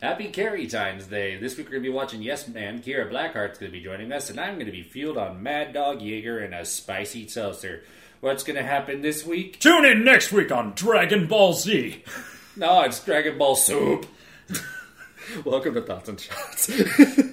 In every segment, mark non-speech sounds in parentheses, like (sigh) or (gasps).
Happy Carrie Times Day. This week we're going to be watching Yes Man. Kira Blackheart's going to be joining us, and I'm going to be fueled on Mad Dog Jaeger and a spicy seltzer. What's going to happen this week? Tune in next week on Dragon Ball Z. No, it's Dragon Ball Soup. (laughs) Welcome to Thoughts and Shots. (laughs)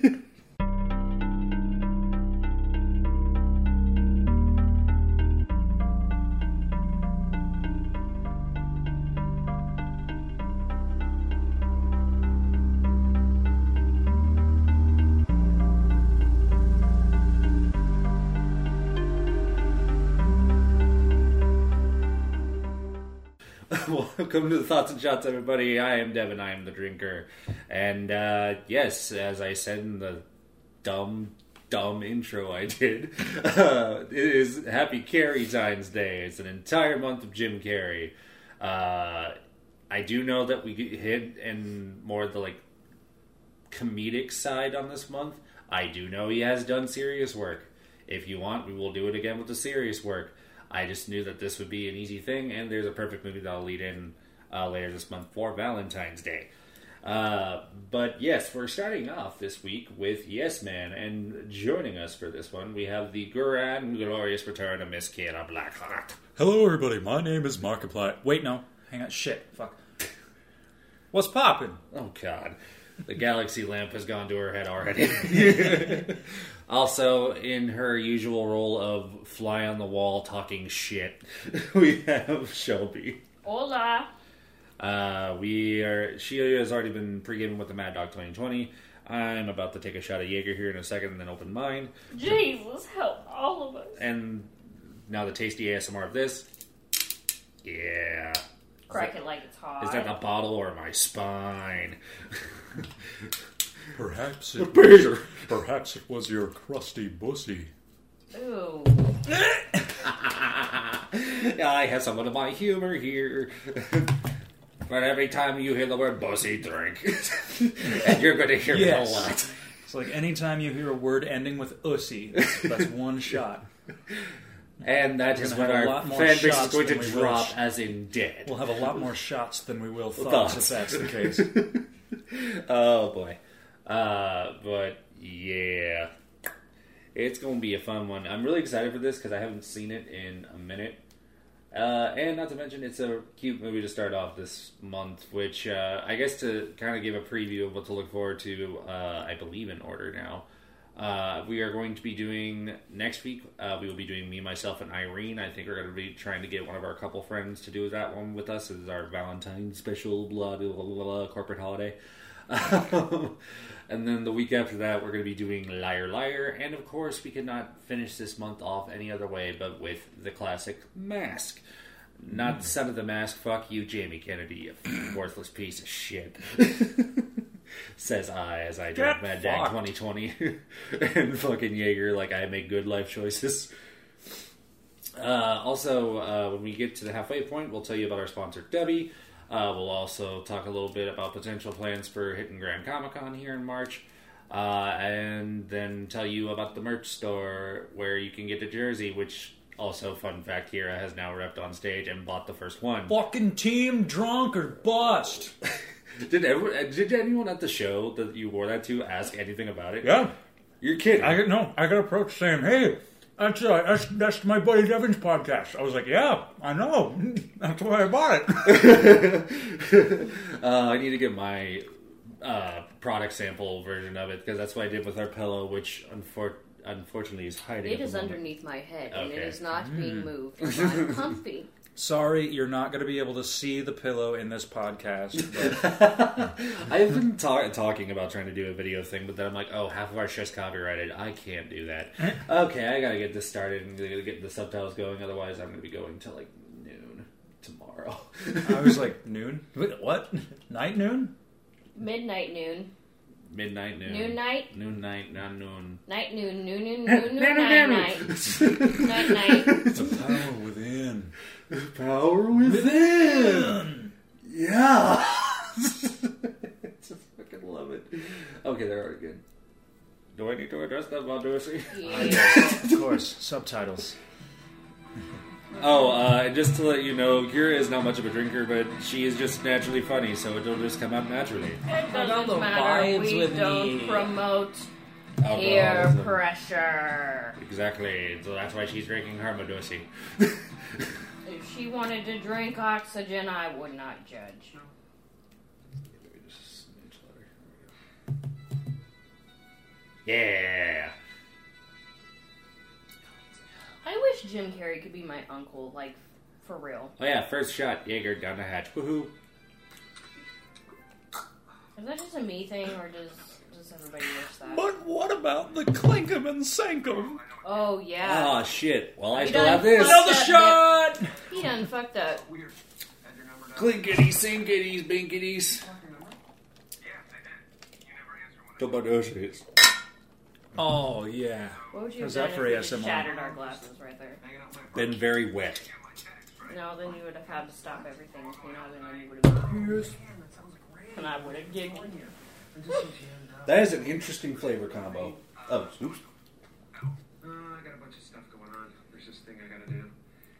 Welcome to the Thoughts and Shots, everybody. I am Devin. I am the drinker. And uh, yes, as I said in the dumb, dumb intro I did, (laughs) uh, it is Happy Carrie Times Day. It's an entire month of Jim Carrey. Uh, I do know that we hit in more the like comedic side on this month. I do know he has done serious work. If you want, we will do it again with the serious work. I just knew that this would be an easy thing, and there's a perfect movie that'll lead in uh, later this month for Valentine's Day. Uh, but yes, we're starting off this week with Yes Man, and joining us for this one, we have the grand glorious return of Miss Kira Blackheart. Hello, everybody. My name is Markiplier. Wait, no. Hang on. Shit. Fuck. What's poppin'? Oh God, the galaxy lamp has gone to her head already. (laughs) also, in her usual role of fly on the wall talking shit, (laughs) we have Shelby. Hola. Uh, we are. She has already been pre-gaming with the Mad Dog 2020. I'm about to take a shot of Jaeger here in a second, and then open mine. Jesus, help all of us. And now the tasty ASMR of this. Yeah. Crack it like it's hot. Is that the bottle or my spine? (laughs) Perhaps it Peter. (laughs) was, (laughs) perhaps it was your crusty bussy. Ooh. I have some of my humor here. But every time you hear the word bussy, drink. (laughs) and you're going to hear Yes. it a lot. It's like anytime you hear a word ending with ussy, that's, that's one shot. And that is when our lot more fan base is going to drop sh- as in dead. We'll have a lot more shots than we will Thoughts. thoughts, if that's the (laughs) case. Oh boy. Uh, but yeah. It's going to be a fun one. I'm really excited for this because I haven't seen it in a minute. Uh, and not to mention, it's a cute movie to start off this month, which uh, I guess to kind of give a preview of what to look forward to, uh, I believe in order now. Uh, we are going to be doing next week. Uh, we will be doing me, myself, and Irene. I think we're going to be trying to get one of our couple friends to do that one with us. It's our Valentine's special blah blah blah, blah, blah corporate holiday. (laughs) and then the week after that, we're going to be doing Liar Liar, and of course, we could not finish this month off any other way but with the classic Mask. Not the son of the mask. Fuck you, Jamie Kennedy, you worthless piece of shit. (laughs) Says I as I drink Mad Dog 2020 and fucking Jaeger like I make good life choices. Uh, also, uh, when we get to the halfway point, we'll tell you about our sponsor, Debbie. Uh, we'll also talk a little bit about potential plans for hitting Grand Comic Con here in March. Uh, and then tell you about the merch store where you can get the jersey, which also, fun fact, Kira has now repped on stage and bought the first one. Fucking team drunk or bust. (laughs) Did ever, did anyone at the show that you wore that to ask anything about it? Yeah. You're kidding. I no. I got approached saying, "Hey, that's uh, that's that's my buddy Devin's podcast." I was like, "Yeah, I know. (laughs) That's why I bought it." (laughs) Uh, I need to get my uh, product sample version of it because that's what I did with our pillow, which unfor- unfortunately is hiding. It at is the moment. underneath my head, and it is Okay. is not being hmm. moved. I'm (laughs) comfy. Sorry, you're not going to be able to see the pillow in this podcast. But (laughs) I've been ta- talking about trying to do a video thing, but then I'm like, oh, half of our show's copyrighted. I can't do that. (laughs) okay, I gotta get this started and get the subtitles going. Otherwise, I'm gonna be going till like noon tomorrow. I was like, "Noon? Wait, What? Night noon?" Midnight noon. Midnight noon. Noon night. Noon night, not noon. Night noon. Noon noon. Noon noon. Night night. Night (laughs) night. The power within. The Power within. Yeah. (laughs) Just fucking love it. Okay, they're already good. Do I need to address that, Bob Dorsey? Yeah. (laughs) of course, subtitles. Oh, uh, just to let you know, Kira is not much of a drinker, but she is just naturally funny, so it'll just come out naturally. It doesn't the matter. vibes We with don't me. promote peer Alcoholism. pressure. Exactly. So that's why she's drinking her Harmodosi. (laughs) If she wanted to drink oxygen, I would not judge. Yeah. I wish Jim Carrey could be my uncle, like for real. Oh yeah, first shot, Jaeger down the hatch. Woohoo. Is that just a me thing, or does does everybody wish that? But what about the clinkum and sankum? Oh yeah, Oh shit. Well, I You still done have this. fucked Another up, shot! he done fucked up. Clinkety, sinkety, binkities. Talk about Tobadosis. Oh, yeah. What would you How's have that done for if we just ASMR? shattered our glasses right there? Been very wet. No, then you would have had to stop everything, you know, and then you would have. And I would have giggled. That is an interesting flavor combo. Oh, oops. Uh, I got a bunch of stuff going on. There's this thing I gotta do.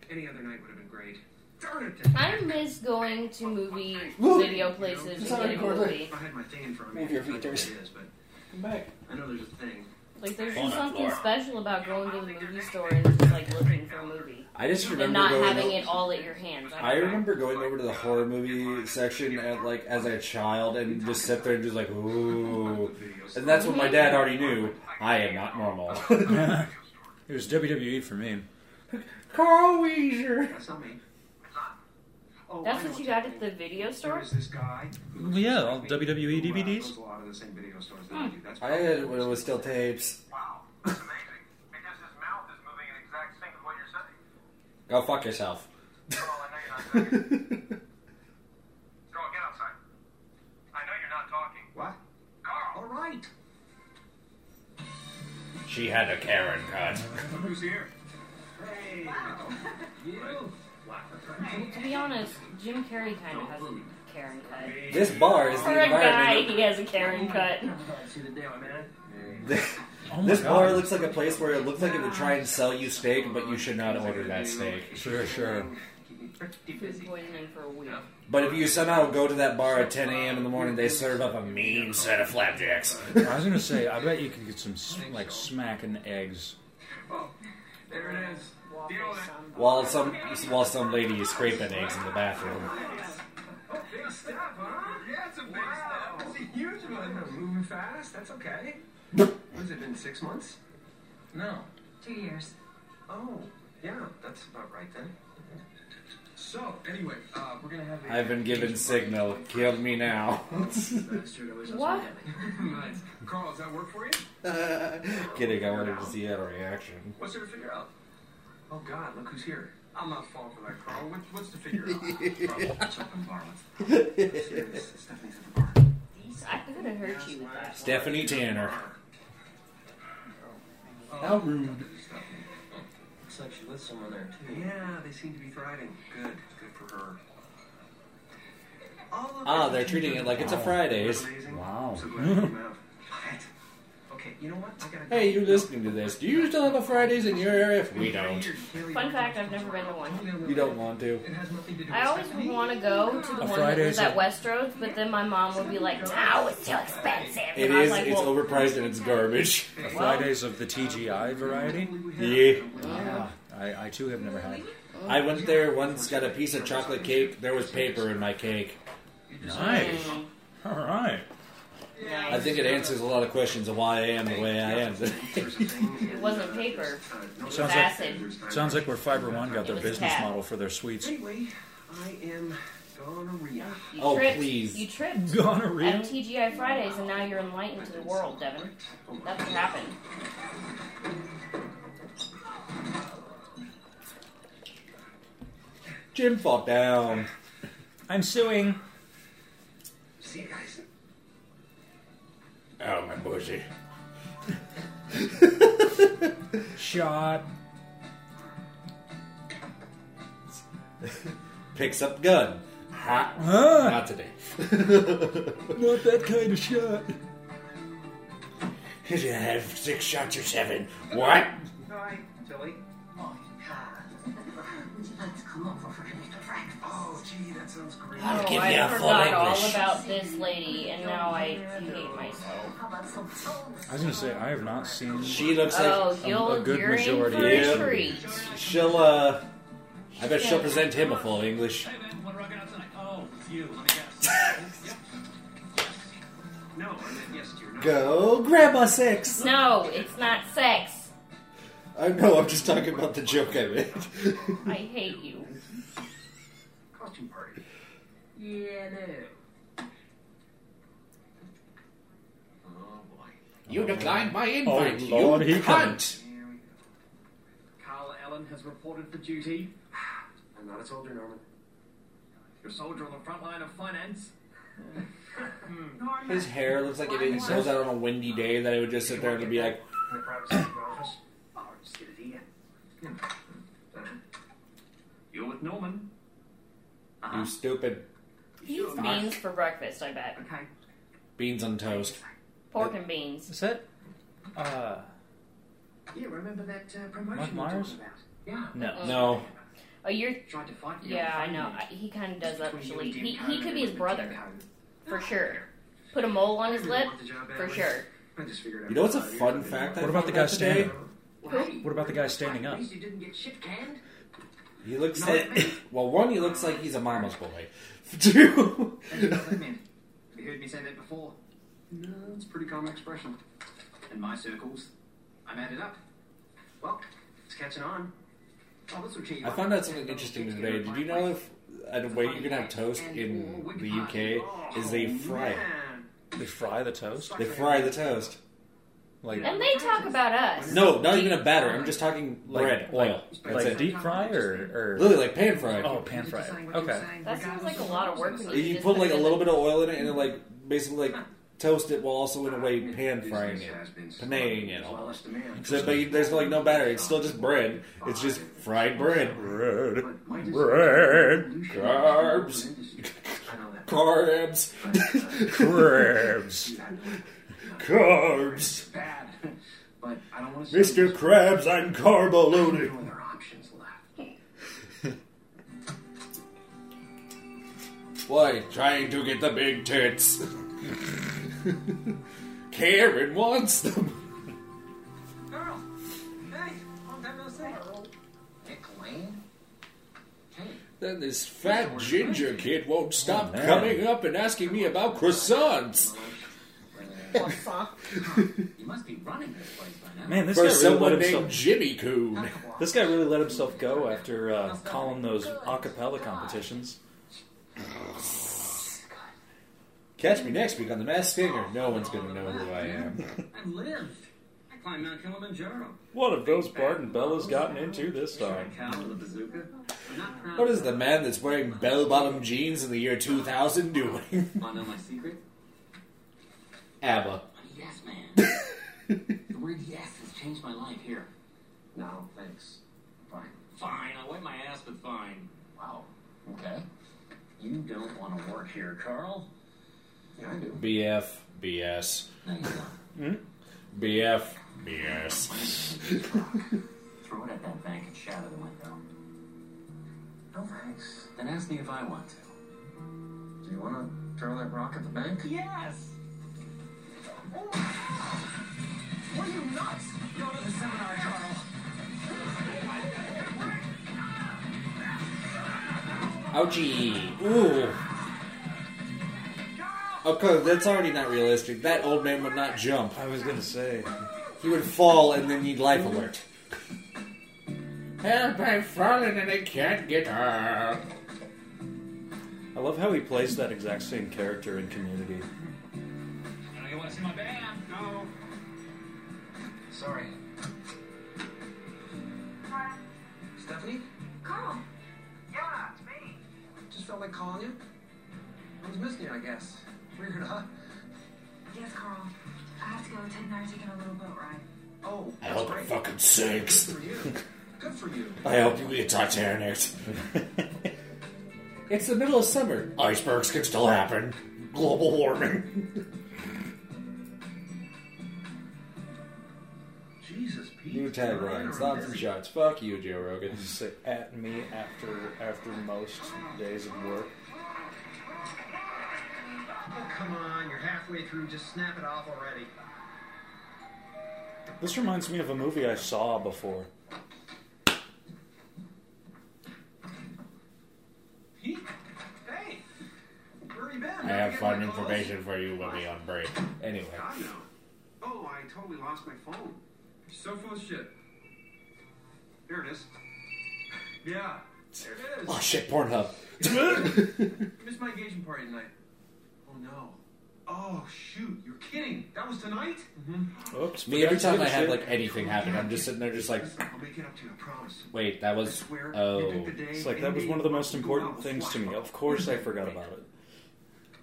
Any other night would have been great. Darn it! I miss going to movie Woo! video places and getting a movie. I had my thing in front of me. Move your I don't know feet, what Terry. it is, but Come back. I know there's a thing. Like, there's just something special about going to the movie store and just like looking for a movie I just and not going. having it all at your hands. I remember going over to the horror movie section at like as a child and just sit there and just like ooh, and that's what my dad already knew. I am not normal. (laughs) It was WWE for me. (laughs) Carl Wheezer. That's not me. Oh, That's what you got at the video store. is this guy. who Well, yeah, all looks like me, WWE who, uh, DVDs. goes to a lot of the same video stores that I do. That's I had it when it was still tapes. Wow, (laughs) that's amazing. Because his mouth is moving in exact sync with what you're saying. Go fuck yourself. Well, I know you're not (laughs) saying. Carl, get outside. I know you're not talking. What? Carl! All right. She had a Karen cut. Who's here? Hey. You. To be honest, Jim Carrey kind of has a Karen cut. This bar is the For a guy, environment. he has a Karen cut. See the deal, man. Oh my This God. bar looks like a place where it looks like it would try and sell you steak, but you should not order that steak. Sure, sure. Keep me pretty Food poisoning for a week. But if you somehow go to that bar at 10 a.m. in the morning, they serve up a mean set of flapjacks. I was gonna say, I bet you could get some s- like smacking eggs. Oh, there it is. Waffle sun. While some while some lady is scraping eggs in the bathroom. Oh, big step, huh? Yeah, it's a big step. That's a huge one. Moving fast. That's okay. What has it been? Six months? No. Two years. Oh, yeah, that's about right then. So, anyway, uh, we're gonna have. A, I've been given signal. Kill me now. Bastard always has What? nice. Carl, does that work for you? (laughs) Kidding, I wanted to see that reaction. What's there to figure out? Oh God, look who's here. I'm not falling for that, Carl. What, what's the figure out? Carl, let's open the bar. Let's. Serious. Stephanie's at the bar. I could have hurt you with that. Stephanie Tanner. Oh, How rude. Looks like she lives somewhere there too. Yeah, they seem to be thriving. Good, good for her. Oh, look, Ah, they're treating it like it's a Wow. Fridays. Amazing. Wow. Okay, you know what? I gotta go. Hey, you listening to this? Do you still have a Fridays in your area? We don't. Fun fact, I've never been to one. You don't want to. It has nothing to do I always would want to go to the A one that Fridays was at at- Westroads, but then my mom would be like, "No, it's too expensive." And It I was is. like, It's well, overpriced and it's garbage. The Fridays of the TGI variety. Yeah. Ah, I, I too have never had. I went there once, got a piece of chocolate cake. There was paper in my cake. Nice. All right. I think it answers a lot of questions of why I am the way I am. (laughs) It wasn't paper. It was Sounds like- acid. Sounds like where Fiber One got their business cat. model for their sweets. Anyway, I am gonorrhea. You Oh, tripped. please. You tripped Gonorrhea. at TGI Fridays, and now you're enlightened to the world, Devin. That's what happened. Jim fall down. I'm suing. See you guys. Oh, my bushy. Shot. Picks up gun. Ha. Ah, Not today. (laughs) not that kind of shot. Did you have six shots or seven? What? Hi, Tilly. (laughs) come over for me to breakfast. Gee, that sounds great. Oh, give I you a full forgot all English. about this lady, and now I hate myself. How about some toast? I was gonna say I have not seen. She looks like Oh, you'll a good you're in majority, for yeah. a treat. she'll. uh I bet she'll present him a full English. Hey man, want to rock it out? Oh, you. Let me guess. yep. (laughs) No, I meant yes to your no. Go, Grandma Six. No, it's not sex. I know. I'm just talking about the joke I made. I hate you. Costume party. Yeah, no. Oh, boy. you declined my oh, invite. Oh, Lord, you he cunt. Here. Carl Allen has reported for duty. I'm not a soldier, Norman. You're a soldier on the front line of finance. His hair looks like if it goes out on a windy day that it would just sit there and be like, In the privacy of the office. Oh, just get it in. You're with Norman. "You uh-huh. stupid He eats beans for breakfast, I bet. Okay. beans on toast." Pork and beans. Is that? Uh, Yeah, remember that uh, promotion Mike we Myers? talked about? Yeah. no. No, Oh, you're. Tried to fight you. Yeah, I know. I- He kind of does actually. He, he could be his brother, for sure. Put a mole on his lip, for sure. I just figured out. you know what's a fun fact? I What about the found guy out today? standing? What about the guy standing up? You didn't get shit canned? He looks like (laughs) well, one, he looks like he's a mama's boy. (laughs) Two, And you know what that meant? Have you heard me say that before? No, it's a pretty common expression. In my circles, I'm added up. Well, it's catching on. Oh, this will cheer you I up. found out something interesting today. Did you know if a way you can have toast in the UK is they oh, fry it? They fry the toast. They fry the toast. Like And they talk about us. No, not even a batter. I'm just talking Like- bread, oil. That's like it. deep fry or or Literally like pan fry. oh pan fried. Okay. That sounds like a lot of work. when You put like a little bit of oil in it and then like basically like toast it while also in a way pan frying it, paneing it almost. So, but you, there's like no batter. It's still just bread. It's just fried bread. Bread. Bread. Carbs. Carbs. (laughs) Crabs. Carbs. Bad. (laughs) But I don't want to Mr. Krabs, I'm carb loaded. No other options left. (laughs) Why? Trying to get the big tits. (laughs) Karen wants them. Girl! Hey! Long time no see. Nick Lane? Then this fat ginger kid won't stop oh, man. coming up and asking me about croissants. (laughs) Croissant. You must be running this place by now. Man, this For guy really someone let named himself. Jimmy Coon. (laughs) This guy really let himself go after uh, calling those acapella competitions. (sighs) Catch me next week on The Masked Singer. No one's gonna know who I am. (laughs) I've lived. I climbed Mount Kilimanjaro. What have those Barden Bellas gotten into this time? Cal with a bazooka. I'm not proud. What is the man that's wearing bell-bottom jeans in the year 2000 doing? Want to know my secret? ABBA. Yes, man. (laughs) the word yes has changed my life. Here. No, thanks. Fine. Fine, I'll wipe my ass, but fine. Wow. Okay. You don't want to work here, Carl. Yeah, I do. BF. BS. No, you don't. Hmm? BF. BS. (laughs) Throw it at that bank and shatter the window. No, thanks. Then ask me if I want to. Do you want to throw that rock at the bank? Yes. What are you nuts? Go to the seminar, Carl. Ouchie. Ooh. Oh, okay, that's already not realistic. That old man would not jump. I was gonna say. He would fall and then need life alert. Help, I'm falling and I can't get up. I love how he plays that exact same character in Community. See my band. No. Sorry. Hi. Stephanie? Carl. Yeah, it's me. Just felt like calling you. I was missing you, I guess. Weird, huh? Yes, Carl. I have to go. Ted and I are taking a little boat ride. Oh, I that's hope it great. fucking Good sinks. for you. Good for you. (laughs) I hope you get Titanic. it's the middle of summer. Icebergs can still happen. Global warming. (laughs) new taglines. Thoughts and shots. Fuck you, Joe Rogan. (laughs) Just say at me after after most days of work. Oh, come on. You're halfway through. Just snap it off already. This reminds me of a movie I saw before. Pete? Hey! Where you been? I have fun information for you when we on break. Anyway. God, no. Oh, I totally lost my phone. You're so full of shit. Here it is. (laughs) Yeah, there it is. Oh shit, Pornhub. (laughs) Missed my engagement party tonight. Oh no. Oh shoot, you're kidding. That was tonight? Mm-hmm. Oops. Me, every time I have like anything happen, I'm just sitting there just like, I'll make it up to you, I promise. wait, that I was. swear, Oh. you the day, It's like that was one of the most want to go out important things to me. Of course, I forgot about it.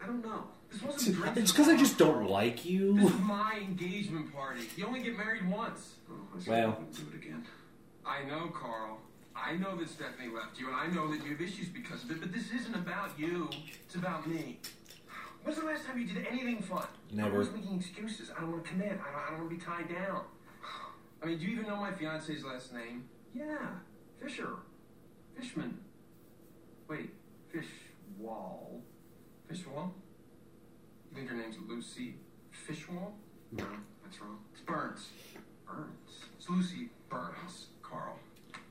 I don't know. This wasn't drinking It's because I just don't Carl. like This you. is my engagement party. You only get married once. Oh, I Well. do it again. I know, Carl. I know that Stephanie left you, and I know that you have issues because of it. But this isn't about you. It's about me. When's the last time you did anything fun? Never. I'm always making excuses. I don't want to commit. I don't, I don't want to be tied down. (sighs) I mean, do you even know my fiance's last name? Yeah, Fisher. Fishman. Wait, Fishwall. Fishwall? You think her name's Lucy Fishwall? No, that's wrong. It's Burns. Burns. It's Lucy Burns, Carl.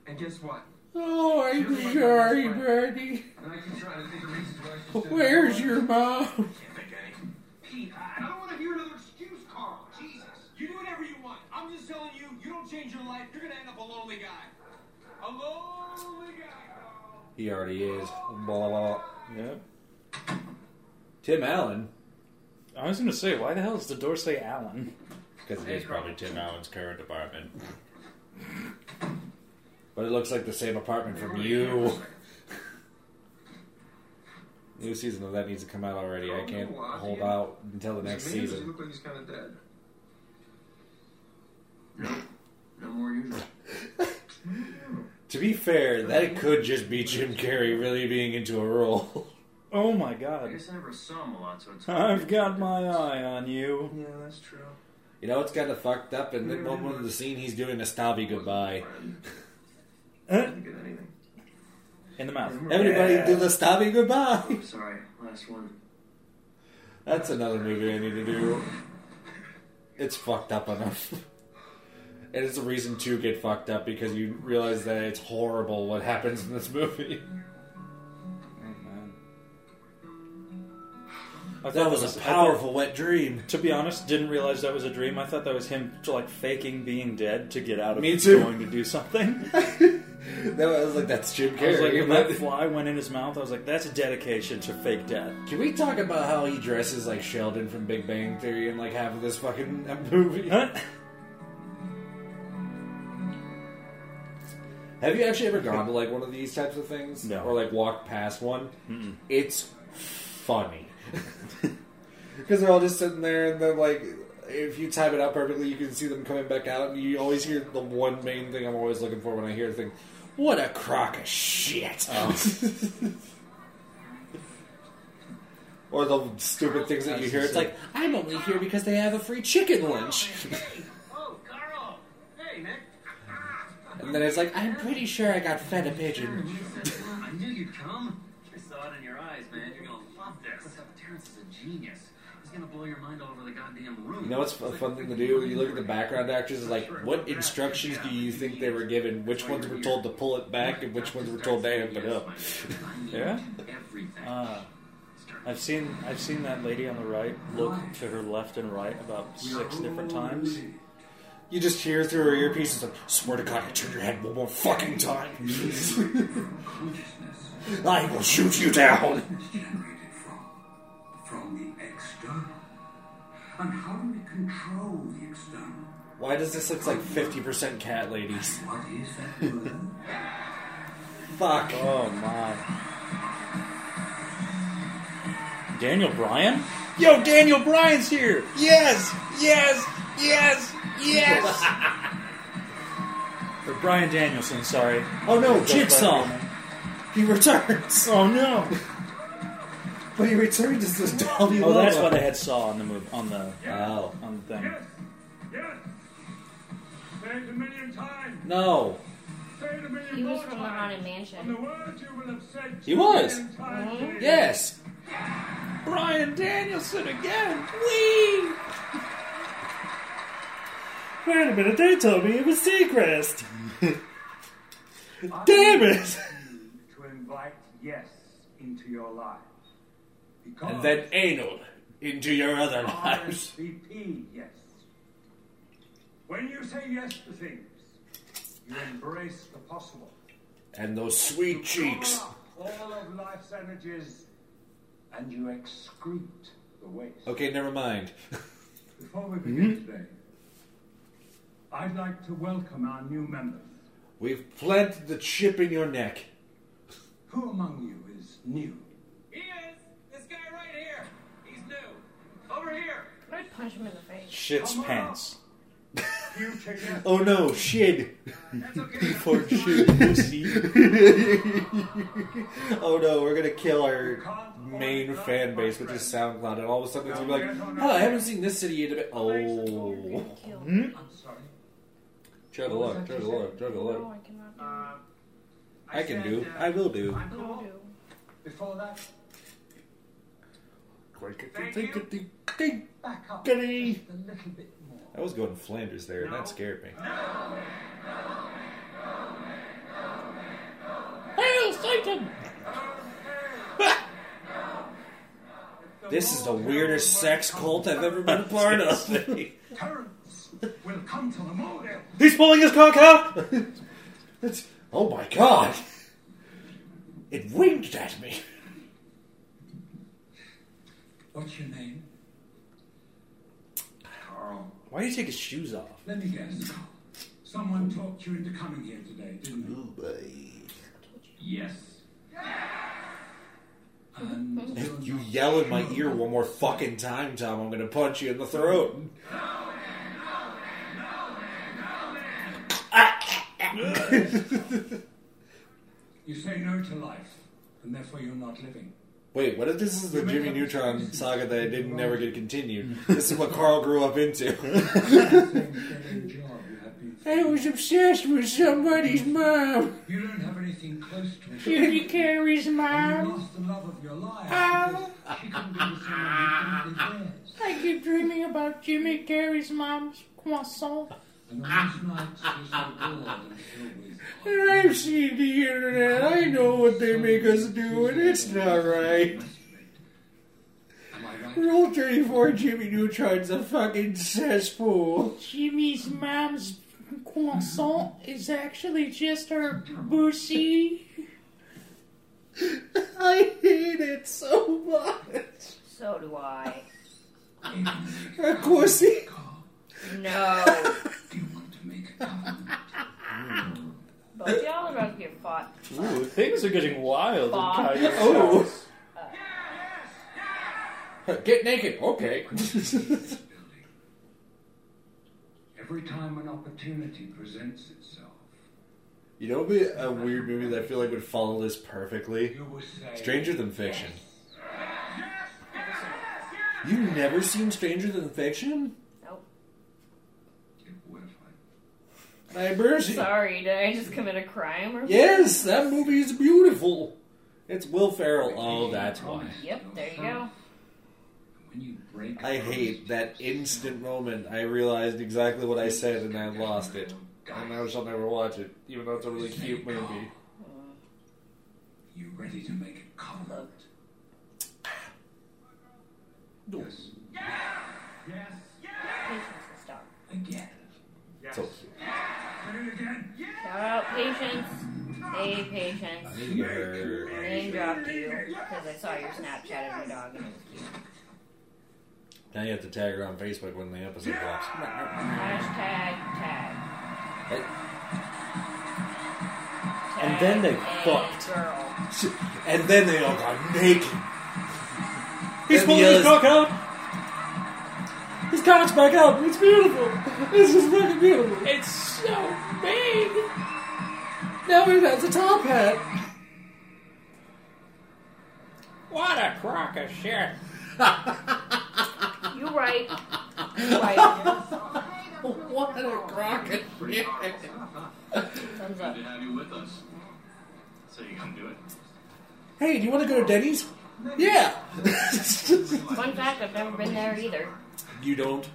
And guess what? Oh, I'm sorry, Bertie. And I keep trying to think of reasons why she should Where's your mom? Can't think any. Pete, I I don't want to hear another excuse, Carl. Jesus. You do whatever you want. I'm just telling you, you don't change your life, you're gonna end up a lonely guy. A lonely guy, Carl. He already is. Blah, blah, blah. Yeah. Tim Allen. I was gonna say, why the hell does the door say Allen? Because it is probably Tim Allen's current apartment. But it looks like the same apartment from you. (laughs) New season of that needs to come out already. I oh, can't uh, hold out until the next Maybe season. look like he's kind of dead. No, no more usual. (laughs) To be fair, that could just be Jim Carrey really being into a role. (laughs) Oh my god. I god. guess I never saw him a lot, so it's. I've got my eye on you. Yeah, that's true. You know, it's kind of fucked up. In the moment of the scene, he's doing a stabby goodbye. Eh, (laughs) Didn't get anything. In the mouth. Everybody Yeah. do the stabby goodbye. Oh, sorry, last one. That's another movie I need to do. It's fucked up enough. (laughs) And it's a reason to get fucked up because you realize that it's horrible what happens in this movie. That thought was a I thought- powerful wet dream. To be honest, didn't realize that was a dream. I thought that was him like faking being dead to get out of Me too. going to do something. (laughs) That was like that's Jim I was like, Carrey. when that fly went in his mouth, I was like, that's a dedication to fake death. Can we talk about how he dresses like Sheldon from Big Bang Theory in like half of this fucking (laughs) movie? Huh? Have you actually ever gone to like one of these types of things? No. Or like walked past one? It's funny. (laughs) Because they're all just sitting there and they're like, if you time it out perfectly, you can see them coming back out, and you always hear the one main thing I'm always looking for when I hear the thing. What a crock of shit! Oh. (laughs) or the stupid things that you hear. It's like, I'm only here because they have a free chicken lunch. Oh, Carl! Hey, man. and then it's like, I'm pretty sure I got fed a pigeon. (laughs) I knew you'd come. Genius. He's gonna blow your mind all over the goddamn room. You know what's a fun thing to do? You look at the background actors. It's like, what instructions do you think they were given? Which ones were told to pull it back, and which ones were told to amp it up? (laughs) Yeah? Everything. Uh, I've seen I've seen that lady on the right look to her left and right about six different times. You just hear through her earpiece. It's like, swear to God, you turn your head one more fucking time. (laughs) I will shoot you down. Generated from? From the external. And how do we control the external? Why does this look like 50% cat ladies? What is that word? Fuck. Oh my! Daniel Bryan? Yo, Daniel Bryan's here! Yes, yes, yes, yes. (laughs) or Bryan Danielson, sorry. Oh no, That's Jigsaw. He returns. Oh no! But he returned as this Dolly Oh, that's Lola. why they had Saw on the move on the Oh. on the thing. Say it a million times. No. Say it a million He was more from the times. Haunted And Mansion. the words you will have said He two was. million times Mhm. today. Yes. Bryan Danielson again. Whee! Wait a minute, they told me it was Seacrest. I (laughs) Damn it! To invite yes into your life. Because And then anal into your other lives. RSVP, yes. When you say yes to things, you embrace the possible. And those sweet cheeks. Call up all of life's energies, and you excrete the waste. Okay, never mind. Before we begin mm-hmm. today, I'd like to welcome our new members. We've planted the chip in your neck. Who among you is new? He is! This guy right here! He's new! Over here! I punch him in the face. Shit's Come pants. (laughs) Oh no, shit. That's okay. (laughs) Before shit, pussy. (laughs) oh no, we're gonna kill our main fan base, which is SoundCloud, and all of a sudden it's gonna be like, oh, I haven't seen this city in a bit. Oh. Kill. I'm sorry. Try to look, try to look, try to look. I cannot do I can do, uh, I will do. I'm it. No, cool. Do. Back up Goody. just a little bit more. I was going Flanders there, and that scared me. Hail Satan! This is the weirdest sex cult I've ever been a part of. (laughs) Terrence will come to the model. He's pulling his cock out! It's- oh my god! It winked at me. What's your name? Carl. Why do you take his shoes off? Let me guess. Someone talked you into coming here today, didn't they? Yes. And If you're you not yell in my ear one more fucking time, Tom, I'm gonna punch you in the throat. You say no to life, and therefore you're not living. Wait, what if this is the Jimmy Neutron (laughs) saga that didn't never get continued? (laughs) This is what Carl grew up into. Same dead-end job you have been I was obsessed with somebody's mom. You don't have anything close to it. Judy Carey's And you mom. lost the love of your life because she couldn't be with someone who couldn't be theirs. I keep dreaming about Jimmy Carey's mom's croissant. And on those nights you're so bored and filled with And I've seen the internet. I know what they make us do, and it's not right. Am I? Rule 34 Jimmy Neutron's a fucking cesspool. Jimmy's mom's croissant is actually just her bougie. (laughs) I hate it so much. So do I. Her pussy. No. (laughs) Do you want to make a covenant? (laughs) Both y'all are about to get fought. Ooh, things are getting wild in Fuck. Kaiser's Oh. house. Get naked. Okay. Every time an opportunity presents itself, you know, what would be a weird movie that I feel like would follow this perfectly. you will say Stranger Than Fiction. You've never seen Stranger Than Fiction? Nope. What if I My mercy. Sorry, did I just commit a crime or Yes, that movie is beautiful. It's Will Ferrell. Oh, that's why. Yep, there you go. when you break I hate that instant moment. I realized exactly what I said and I lost it. Oh, and I shall never watch it, even though it's a really cute movie. Oh, you ready to make a covenant? Yes. Yes. Yes. and stop. Again. So, Say it again. Shout out patience. Hey, patience. I need to get her. Name dropped you because I saw your Snapchat of your dog and it was cute. Now you have to tag her on Facebook when the episode drops. Hashtag tag. And then they Tag fucked. a Girl. (laughs) And then they all got naked. He's And pulling his others- cock out. His cock's back up. It's beautiful. This is fucking beautiful. It's so big. Now it has a top hat. What a crock of shit. You're right. (laughs) You're right. What a crock of shit. powerful stuff, huh? Thumbs Good to have you with us. So you gonna do it? Hey, do you want to go to Denny's? Yeah. Fun fact: I've never been there either. You don't.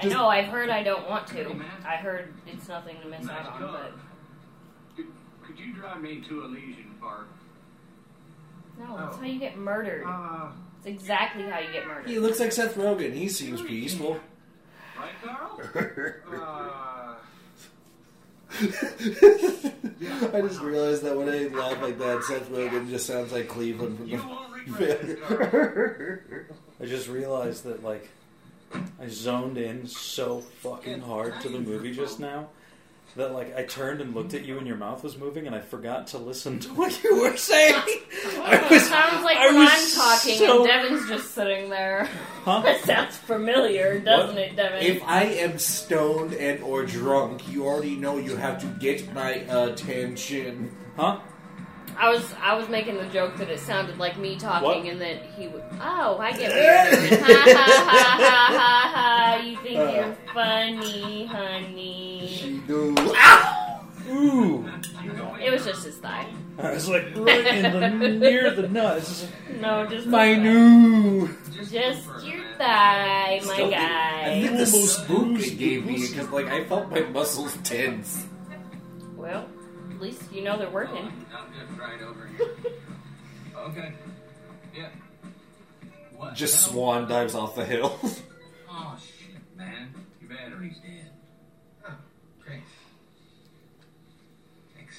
I know. I've heard I don't want to. I heard it's nothing to miss out on, but Could, could you drive me to Elysian Park? no, that's how you get murdered. Uh, It's exactly how you get murdered. He looks like Seth Rogen. He seems peaceful. right, Carl? (laughs) Uh, (laughs) I just realized that when I laugh like that, Seth Rogen just sounds like Cleveland from You the. (laughs) won't regret this, Carl. I just realized that like I zoned in so fucking hard to the movie just now that like I turned and looked at you and your mouth was moving and I forgot to listen to what you were saying. (laughs) I it was- sounds like I when I'm talking so- and Devin's just sitting there. (laughs) Huh? It sounds familiar, doesn't it, Devin? If I am stoned and or drunk, you already know you have to get my attention. Huh? I was I was making the joke that it sounded like me talking What? and that he would. Oh, I get it. you're (laughs) ha ha ha ha ha ha! You think Uh. you're funny, honey? She do. Ooh. It was just his thigh. I was like right in the near the nuts. (laughs) No, just My his new. Just your thigh, my Still think- I guy. think the spook it gave me because like I felt my muscles tense. Well, at least you know they're working. I'll just ride over here. (laughs) okay. Yeah. What? Just swan dives off the hill. (laughs) Oh shit, man. Your battery's dead. oh, great. Thanks.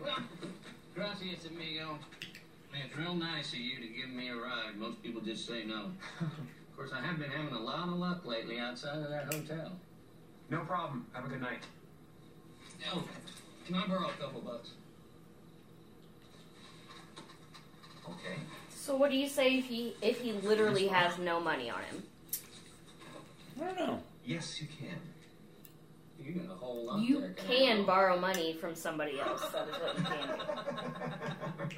Well, gracias, amigo. Man, it's real nice of you to give me a ride. Most people just say no. (laughs) Of course, I have been having a lot of luck lately outside of that hotel. No problem. Have a good night. Oh, can I borrow a couple bucks? Okay. So what do you say if he if he literally has no money on him? I don't know. Yes, you can. You got a whole lot You there. can borrow money from somebody else. That is what you can do.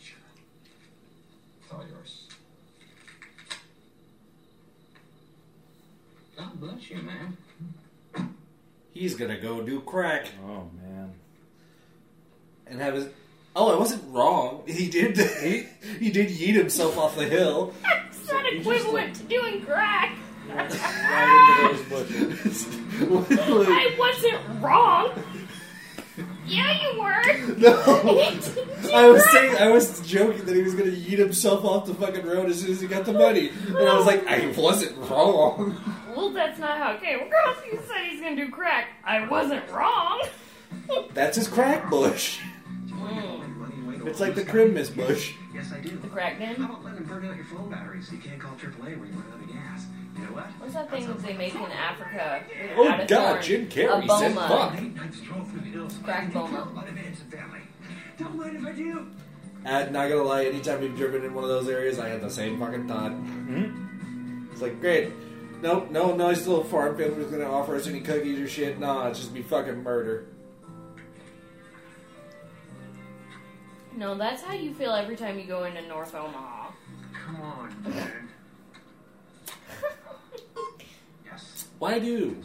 Sure. It's all yours. God bless you, man. He's gonna go do crack Oh man. and have his. Oh, I wasn't wrong. He did. (laughs) He, he did yeet himself off the hill. (laughs) It's not he just, equivalent to doing crack. (laughs) Right into those bushes. I wasn't wrong. Yeah, you were. (laughs) (laughs) no, I was saying I was joking that he was gonna eat himself off the fucking road as soon as he got the money, and I was like, I wasn't wrong. Well, that's not how it came across. You said he's gonna do crack. I wasn't wrong. (laughs) That's his crack bush. Mm, Money away to It's like the blue Christmas bush. Yes, I do. the crack How about letting him burn out your phone batteries? so you can't call AAA when you run out of What's that thing that they make in Africa? Oh God, thorn? Jim A Carrey said fuck. Eight nights drove through the hills. Crack boma. By the Manson family. Don't mind if I do. Uh, not gonna lie, anytime we've driven in one of those areas, I had the same fucking thought. Hmm? It's like, great. Nope, no nice little farm family was gonna offer us any cookies or shit. Nah, it's just be fucking murder. No, that's how you feel every time you go into North Omaha. Come on, man. yes. Why do?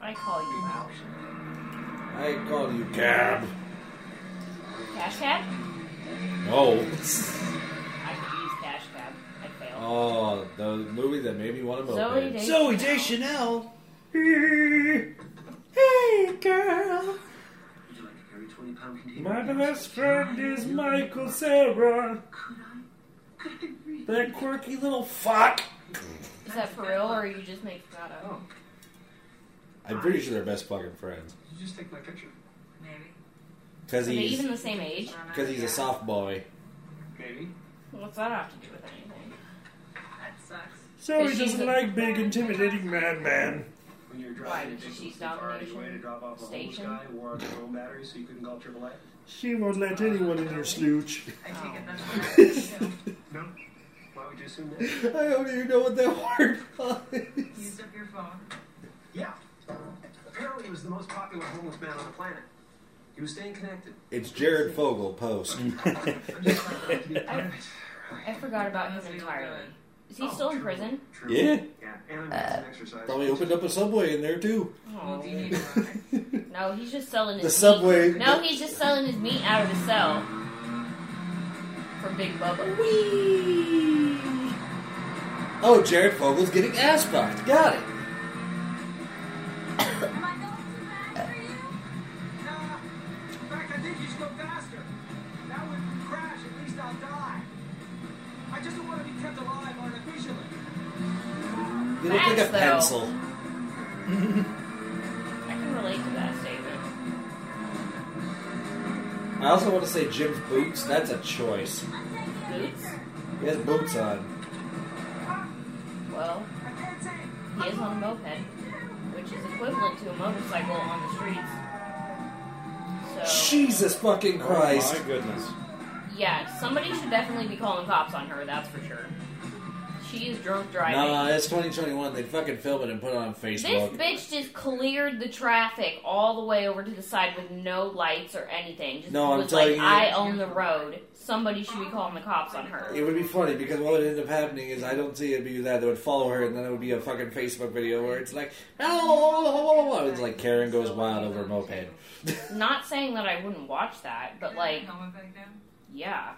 My. I call you out. I call you cab. Cash cab? No. I could use cash cab. I failed. Oh, the movie that made me want to Zoe moped. Day- Zooey Deschanel. (laughs) Hey, girl. Would you like to carry 20 pound container? My best friend is Michael Cera. Could I? Could I read? That quirky little fuck. Is that for real, or you just making that up? Oh, I'm pretty sure they're best fucking friends. did you just take my picture? Maybe. Because Are they he's even the same age? because he's a soft boy. Maybe. What's that have to do with anything? That sucks. So Because she's doesn't a- like big, intimidating madman. When you're Why, driving because a she's distance too far domination anyway to drop off a homeless station? guy who wore out your phone battery so you couldn't call AAA? She won't let anyone in her slooch. I Oh. take it that's oh. what I do. (laughs) No. Why would you assume that? I don't even know what that (laughs) word was. Used up your phone. Yeah. Apparently, he was the most popular homeless man on the planet. He was staying connected. It's Jared Fogle post. I'm just glad to be a part of it. I forgot about him entirely. Is he oh, still in prison? True. Yeah. Yeah, and I'm uh, an exercise. Thought we opened up a subway in there too. Oh. do you need a ride? (laughs) No, he's just selling his The meat. subway. No, he's just selling his meat out of the cell for Big Bubba. Oh, Jared Fogle's getting ass fucked. Got it. You? Nah. In I think you should go faster. That way if we crash, at least I'll die. I just don't want to be kept alive artificially. Look like a though. pencil. I can relate to that statement. I also want to say Jim's boots. That's a choice. Boots? He has boots on. Well, I can't say. he is on a moped, which is equivalent to a motorcycle on the streets. So, Jesus fucking oh Christ. Oh my goodness. yeah, somebody should definitely be calling cops on her, that's for sure. She is drunk driving. Nah, it's 2021. They'd fucking film it and put it on Facebook. This bitch just cleared the traffic all the way over to the side with no lights or anything. Just No, I'm was like, telling you- I own the road. Somebody should be calling the cops on her. It would be funny because what would end up happening is I don't see it be that they would follow her and then it would be a fucking Facebook video where it's like, oh, oh, oh, oh it's like Karen goes wild over a moped. (laughs) Not saying that I wouldn't watch that, but like, Helmet back down? yeah,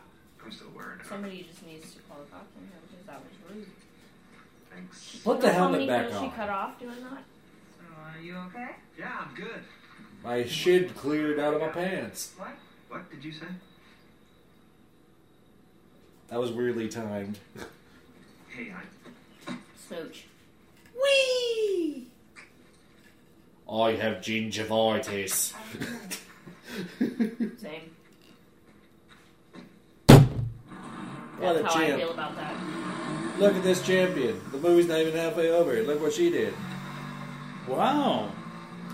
I'm still wearing it. somebody just needs to call the cops on her because that was rude. Thanks. Put the know how helmet many back girls she on. cut off doing that? So, are you okay? Yeah, I'm good. My shit cleared out of my pants. What? What did you say? That was weirdly timed. Hey, I. Smooch. Whee! I have gingivitis. Same. What a That's how I feel about that. Look at this champion. The movie's not even halfway over. Look what she did. Wow.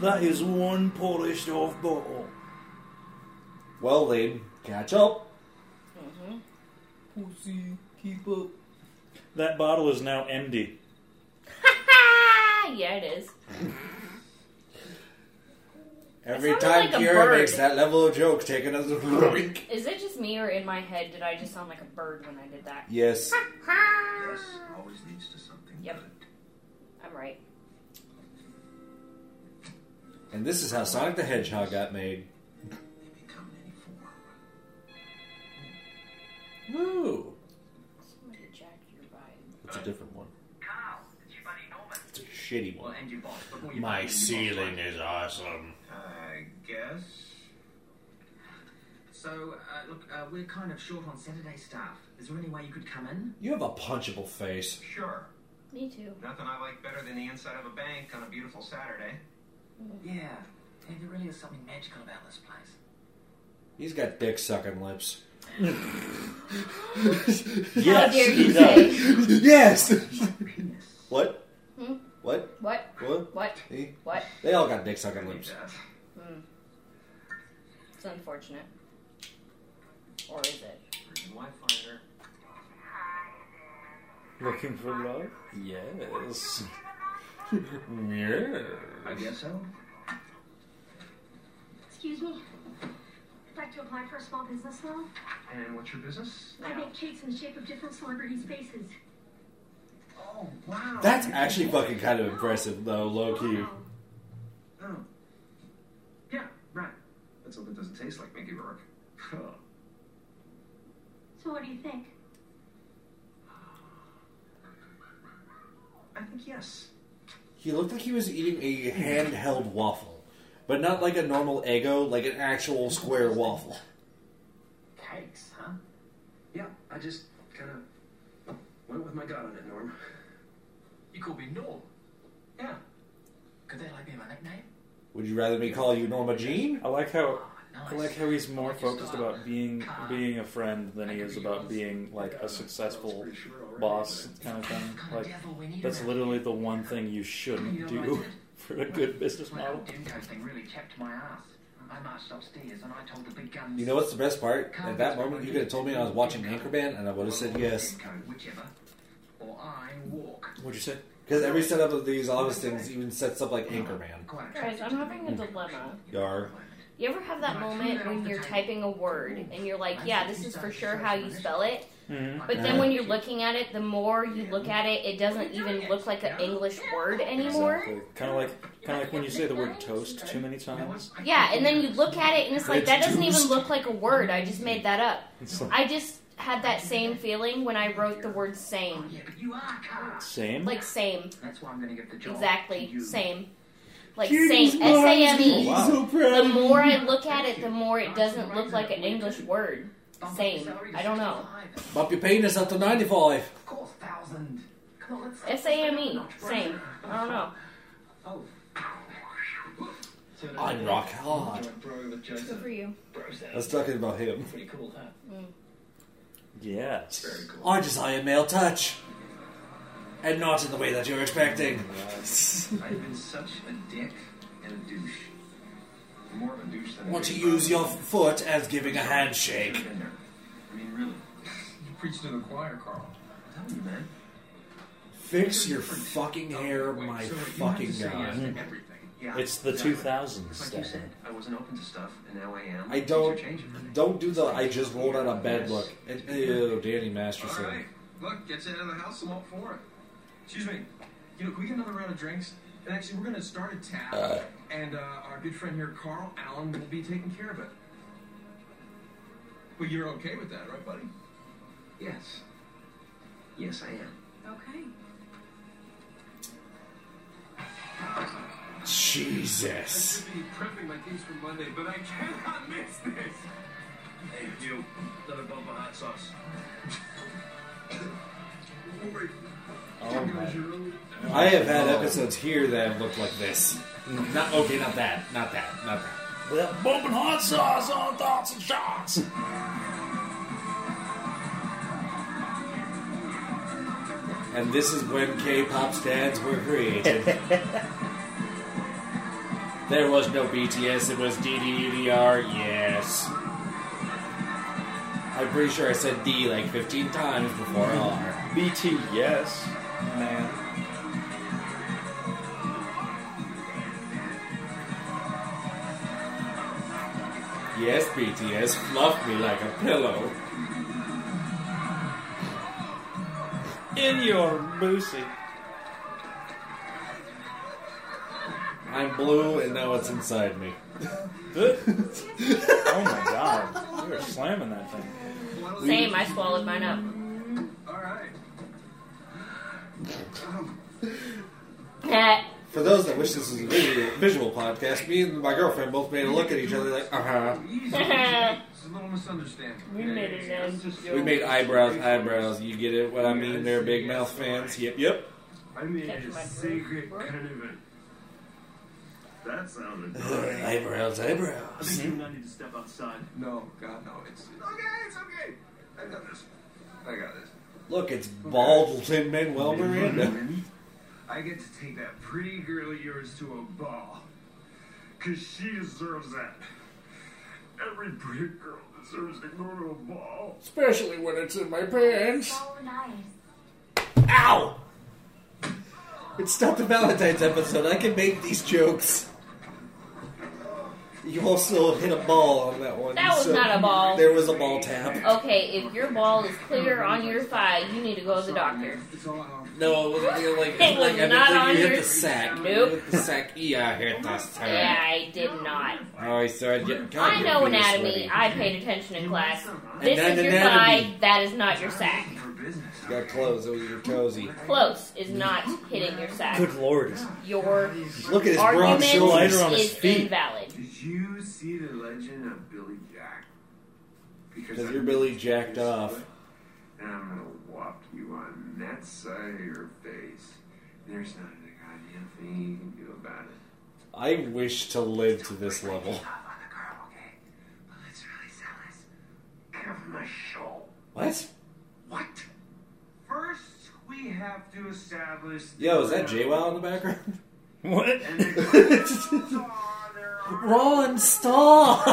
That is one polished off bottle. Well then, catch up. hmm Pussy, keep up. That bottle is now empty. (laughs) yeah, it is. Every time like Kira makes that level of joke, take another drink. Is it just me or in my head did I just sound like a bird when I did that? Yes. Yes, always leads to something Yep. good. I'm right. And this is how Sonic the Hedgehog got made. They become any form. Woo! Somebody jacked your vibe. It's a different one. Carl, it's your buddy Norman. It's a shitty Well, one. and you boss. You My ceiling is awesome. I guess. So, uh, look, uh, we're kind of short on Saturday staff. Is there any way you could come in? You have a punchable face. Sure. Me too. Nothing I like better than the inside of a bank on a beautiful Saturday. Yeah. Yeah, there really is something magical about this place. He's got dick sucking lips. (laughs) How dare you say? yes! (laughs) What? Hmm? What? What? What? What? What? They all got dick sucking need lips. That. It's unfortunate. Or is it? Reason why finder. Looking for love? Yes. (laughs) Yeah. I guess so. Excuse me. I'd like to apply for a small business loan. And what's your business? I make cakes in the shape of different celebrities' faces. Oh, wow. That's actually fucking kind of impressive, though, low key. Wow. Oh. Yeah, right. Let's hope it doesn't taste like Mickey Rourke. (laughs) So what do you think? I think yes. He looked like he was eating a handheld waffle. But not like a normal Eggo, like an actual square waffle. Cakes, huh? Yeah, I just kind of went with my gut on it, Norm. You call me Norm. Yeah. Could that like be my nickname? Would you rather me call you Norma Jean? I like how Oh, nice. I like how he's more focused about being being a friend than he is about being like a successful sure boss kind of thing. Kind Like devil that's literally the one thing you shouldn't You do what I did? for a good business Well, model. that Dimco thing really chapped my ass. I marched upstairs and I told the big guns. You know what's the best part? At that moment, you could have told me I was watching Anchorman, and I would have said yes. Whichever. Or I walk. What'd you say? Because every setup of these office things even sets up like Anchorman. Quite Guys, I'm having a dilemma. Yar. You ever have that moment when you're typing a word and you're like, yeah, this is for sure how you spell it, mm-hmm. But then when you're looking at it, the more you look at it, it doesn't even look like an English word anymore. Exactly. Kind of like, kind of like when you say the word toast too many times. Yeah, and then you look at it and it's like It's that doesn't even look like a word. I just made that up. Like, I just had that same feeling when I wrote the word same. same. Like same. That's why I'm gonna get the job. Exactly. Same. Like Jeez, same. S A M E. Oh. So proud The of you. more I look at it, the more it doesn't look like an English word. Same. I don't know. Bump your penis up to 95. Of course, thousand. Come on, let's. S A M E. Same. I don't know. Oh. I rock hard. Good for you. I was talking about him. Pretty cool, huh? Yes. Very cool. I desire male touch. And not in the way that you're expecting. I've been such a dick and a douche. More of a douche than a Want to use your foot as giving a handshake. I mean, really. You preach to the choir, Carl. I'm telling you, man. Fix your fucking hair, my fucking have to say yes god. To everything. Yeah, It's the exactly. 2000s, Like you said, I wasn't open to stuff, and now I am. I don't don't do the I just rolled out of bed look. And, ew, Danny All Masterson. right. Look, gets out of the house. I'm all for it. Excuse me. You know, can we get another round of drinks? And actually, we're going to start a tab, and uh, our good friend here, Carl Allen, will be taking care of it. But you're okay with that, right, buddy? Yes. Yes, I am. Okay. Jesus. I be prepping my case for Monday, but I cannot miss this. Hey, you. Another bump of hot sauce. Oh my. I have had episodes here that have looked like this. Not okay, not that, not that, not that. That bumping hot sauce on thoughts and shots. And this is when K-pop stands were created. (laughs) there was no BTS, it was DDEDR, yes. I'm pretty sure I said D like 15 times before mm-hmm. R. BT, yes, man. Yes, BTS, fluff me like a pillow. In your boosie. I'm blue and now it's inside me. (laughs) oh my god. You were slamming that thing. Same. I swallowed mine up. All right. For those that wish this was a visual, visual podcast, me and my girlfriend both made a look at each other like, uh huh. It's (laughs) a little misunderstanding. we made it in. We made eyebrows, eyebrows. You get it? What I mean? They're big mouth fans. Yep, yep. I made a my secret breath. carnival. That sounded (laughs) eyebrows, I eyebrows. think you and I need to step outside. No, God, no. It's, it's okay. It's okay. I got this. I got this. Look, it's bald Lin Manuel Miranda. I get to take that pretty girl of yours to a ball. Cause she deserves that. Every pretty girl deserves to go to a ball. Especially when it's in my pants. So nice. Ow! It's not the Valentine's episode. I can make these jokes. You also hit a ball on that one. That was so not a ball. There was a ball tap. Okay, if your ball is clear on your thigh, you need to go to the doctor. It's all out. No, it was like, It was like I not on you hit the sack. Nope. You hit the sack. Yeah, I hit the sack. Yeah, I did not. Oh, I started getting. God, I know anatomy. sweaty. I paid attention in class. This And is your anatomy. thigh. That is not your sack. For business. Got clothes. It was your cozy. Close is not hitting your sack. Good lord. Your Look at his broad argument shoulders. On his is feet. invalid. Did you see the legend of Billy Jack? Because I you're Billy jacked off. And I'm gonna whop you on that side of your face. There's not a goddamn thing you can do about it. I wish to live to this level. Tough on the girl, okay? But let's really sell this. Give him a show. What? What? First, we have to establish. Yo, is that JWoww in the background? (laughs) What? And the questions (laughs) are there are. Ron, stop! (laughs)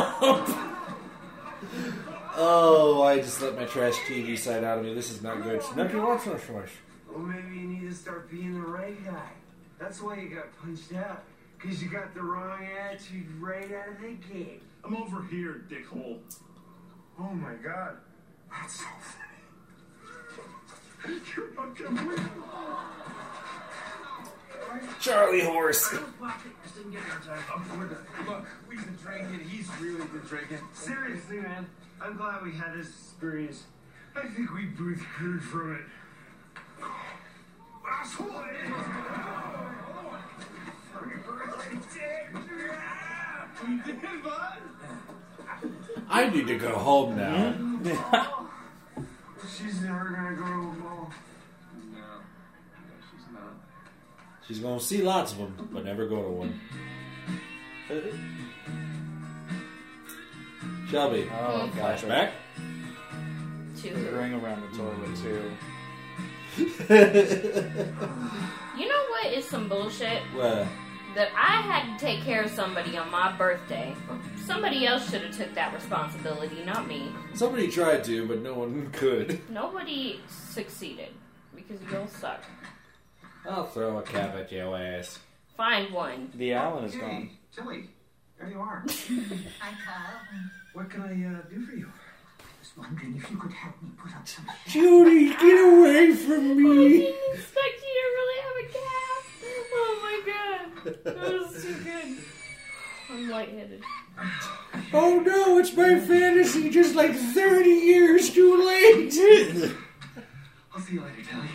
oh, I just let my trash TV side out of me. This is not good. Now can you watch this for us? Well, maybe you need to start being the right guy. That's why you got punched out. Because you got the wrong attitude right out of the gate. I'm over here, dickhole. Oh my god. That's so funny. Charlie Horse. Look, we've been drinking. He's really been drinking. Seriously, man, I'm glad we had this experience. I think we both heard from it. Asshole! We did, bud. I need to go home now. Mm-hmm. (laughs) She's never gonna go to a ball. No, no, she's not. She's going to see lots of them, but never go to one. Shelby, Oh, gotcha. flashback. To Ring around the toilet mm. too. (laughs) you know what is some bullshit Well, that I had to take care of somebody on my birthday. Somebody else should have took that responsibility, not me. somebody tried to, but no one (laughs) could. Nobody succeeded because you all suck. I'll throw a cap at your ass. Find one. The Allen is gone. Tilly, there you are. (laughs) Hi, Kyle. What can I uh, do for you? I was wondering if you could help me put up some Judy, get away from me! I didn't expect you to really have a cat. Oh my god. That was too good. I'm lightheaded. Oh no, it's my fantasy just like 30 years too late. I'll see you later, Tilly.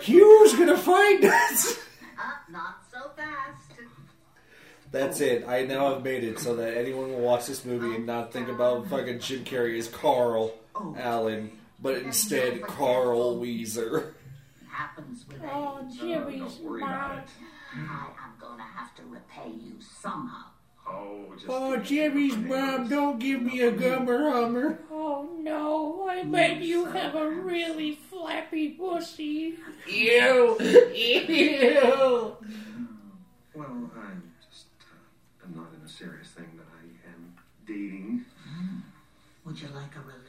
Hugh's gonna find us. not so fast. That's it. I now have made it so that anyone will watch this movie and not think about fucking Jim Carrey as Carl oh. Allen, but instead Carl Wheezer. Happens with Oh, age. Jimmy's don't worry about it. I am gonna have to repay you somehow. Oh, just. Oh, Jimmy's mom, don't give me a gummer hummer. Oh no, I bet you have a really flappy pussy. Ew, ew. Well, I'm just. Uh, I'm not in a serious thing, but I am dating. Would you like a release?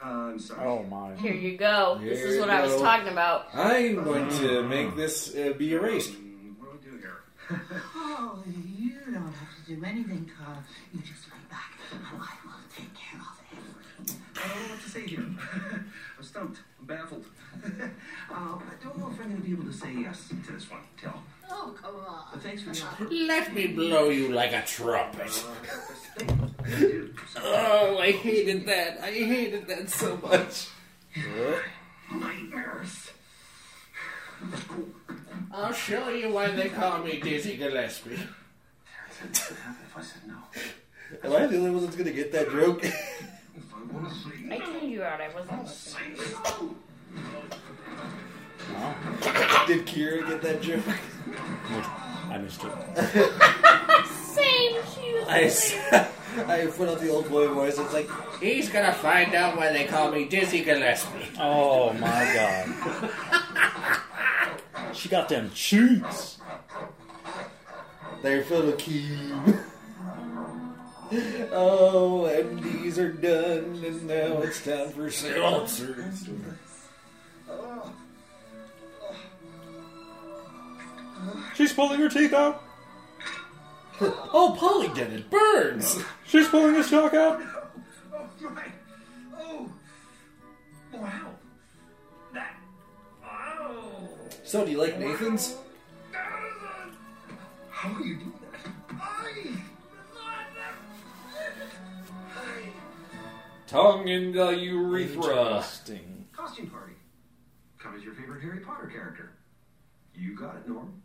Uh, I'm sorry. Oh my. Here you go. This is what you I was go. talking about. I'm going to make this uh, be erased. Um, what do we do here? (laughs) Oh, you don't have to do anything, Carl. You just lay back, and I will take care of everything. I don't know what to say here. (laughs) I'm stumped. I'm baffled. (laughs) uh, I don't know if I'm going to be able to say yes to this one, Tell. Oh, come on. But thanks for the offer. Let me blow you like a trumpet. I do. So, Oh, I hated that. I hated that so much. nightmares. I'll show you why they call me Dizzy Gillespie. What's going to happen if I said no? Am I the only one that's going to get that joke? I want to say I tuned you out. I wasn't listening. Did Kira get that joke? I missed it. (laughs) Same. She was I, the s- same. I put on the old boy voice. It's like, He's gonna find out why they call me Dizzy Gillespie. Oh my god. she got them cheeks. they're filled with Keem. (laughs) Oh, MDs are done, and now it's time for seltzers. She's pulling her teeth out. Oh, Polly did it. Burns. She's pulling his chalk out. Oh, my! Oh. Wow. That. Oh. So, do you like Nathan's? How are you doing that? I. Tongue in the urethra. Interesting. Costume party. Come as your favorite Harry Potter character. You got it, Norm.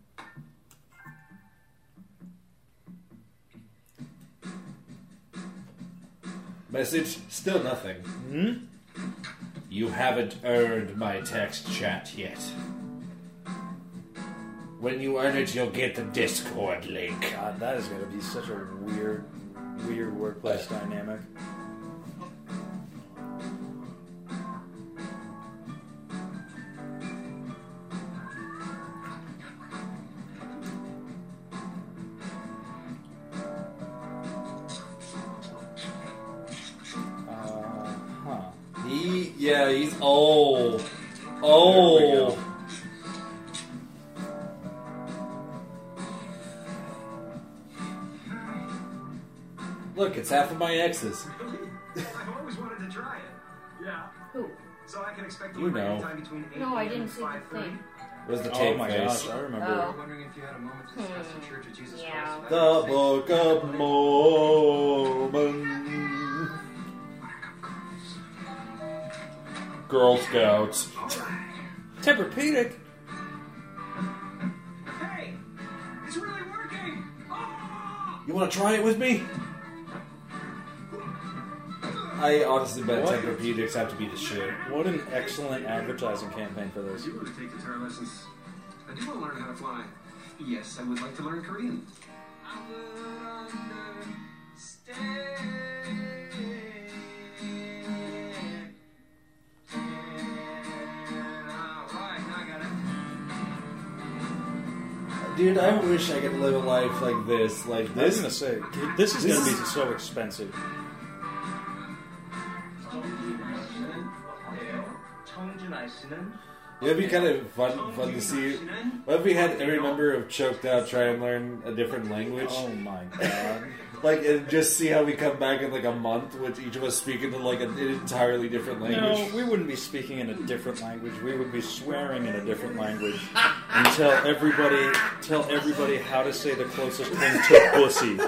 Message, still nothing. Hmm? You haven't earned my text chat yet. When you earn it, you'll get the Discord link. God, that is gonna be such a weird, weird workplace dynamic. Yeah, he's oh, There oh. Look, it's half of my exes. I've always wanted to try it. Yeah. Who? So I can expect expect to You leave know. anytime between 8 No, I didn't and see the 5:30. thing. Was the Oh tape my face? gosh, I remember. Oh. I'm wondering if you had a moment to discuss the hmm. Church of Jesus Yeah. Christ. of The Latter-day Book of Mormon. Girl Scouts. Tempur-Pedic. Hey, it's really working. Oh! You want to try it with me? I honestly bet What? Tempur-Pedics have to be the shit. What an excellent advertising campaign for I this. do want to take guitar lessons. I do want to learn how to fly. Yes, I would like to learn Korean. I would understand. Dude, I wish I could live a life like this. Like I was this. gonna say this is This gonna be so expensive. It'd be kind of fun, fun to see. What if we had every member of Choked Out try and learn a different language? Oh my (laughs) god. Like, and just see how we come back in like a month with each of us speaking to like an entirely different language. No, we wouldn't be speaking in a different language. We would be swearing in a different language and tell everybody tell everybody how to say the closest thing to pussy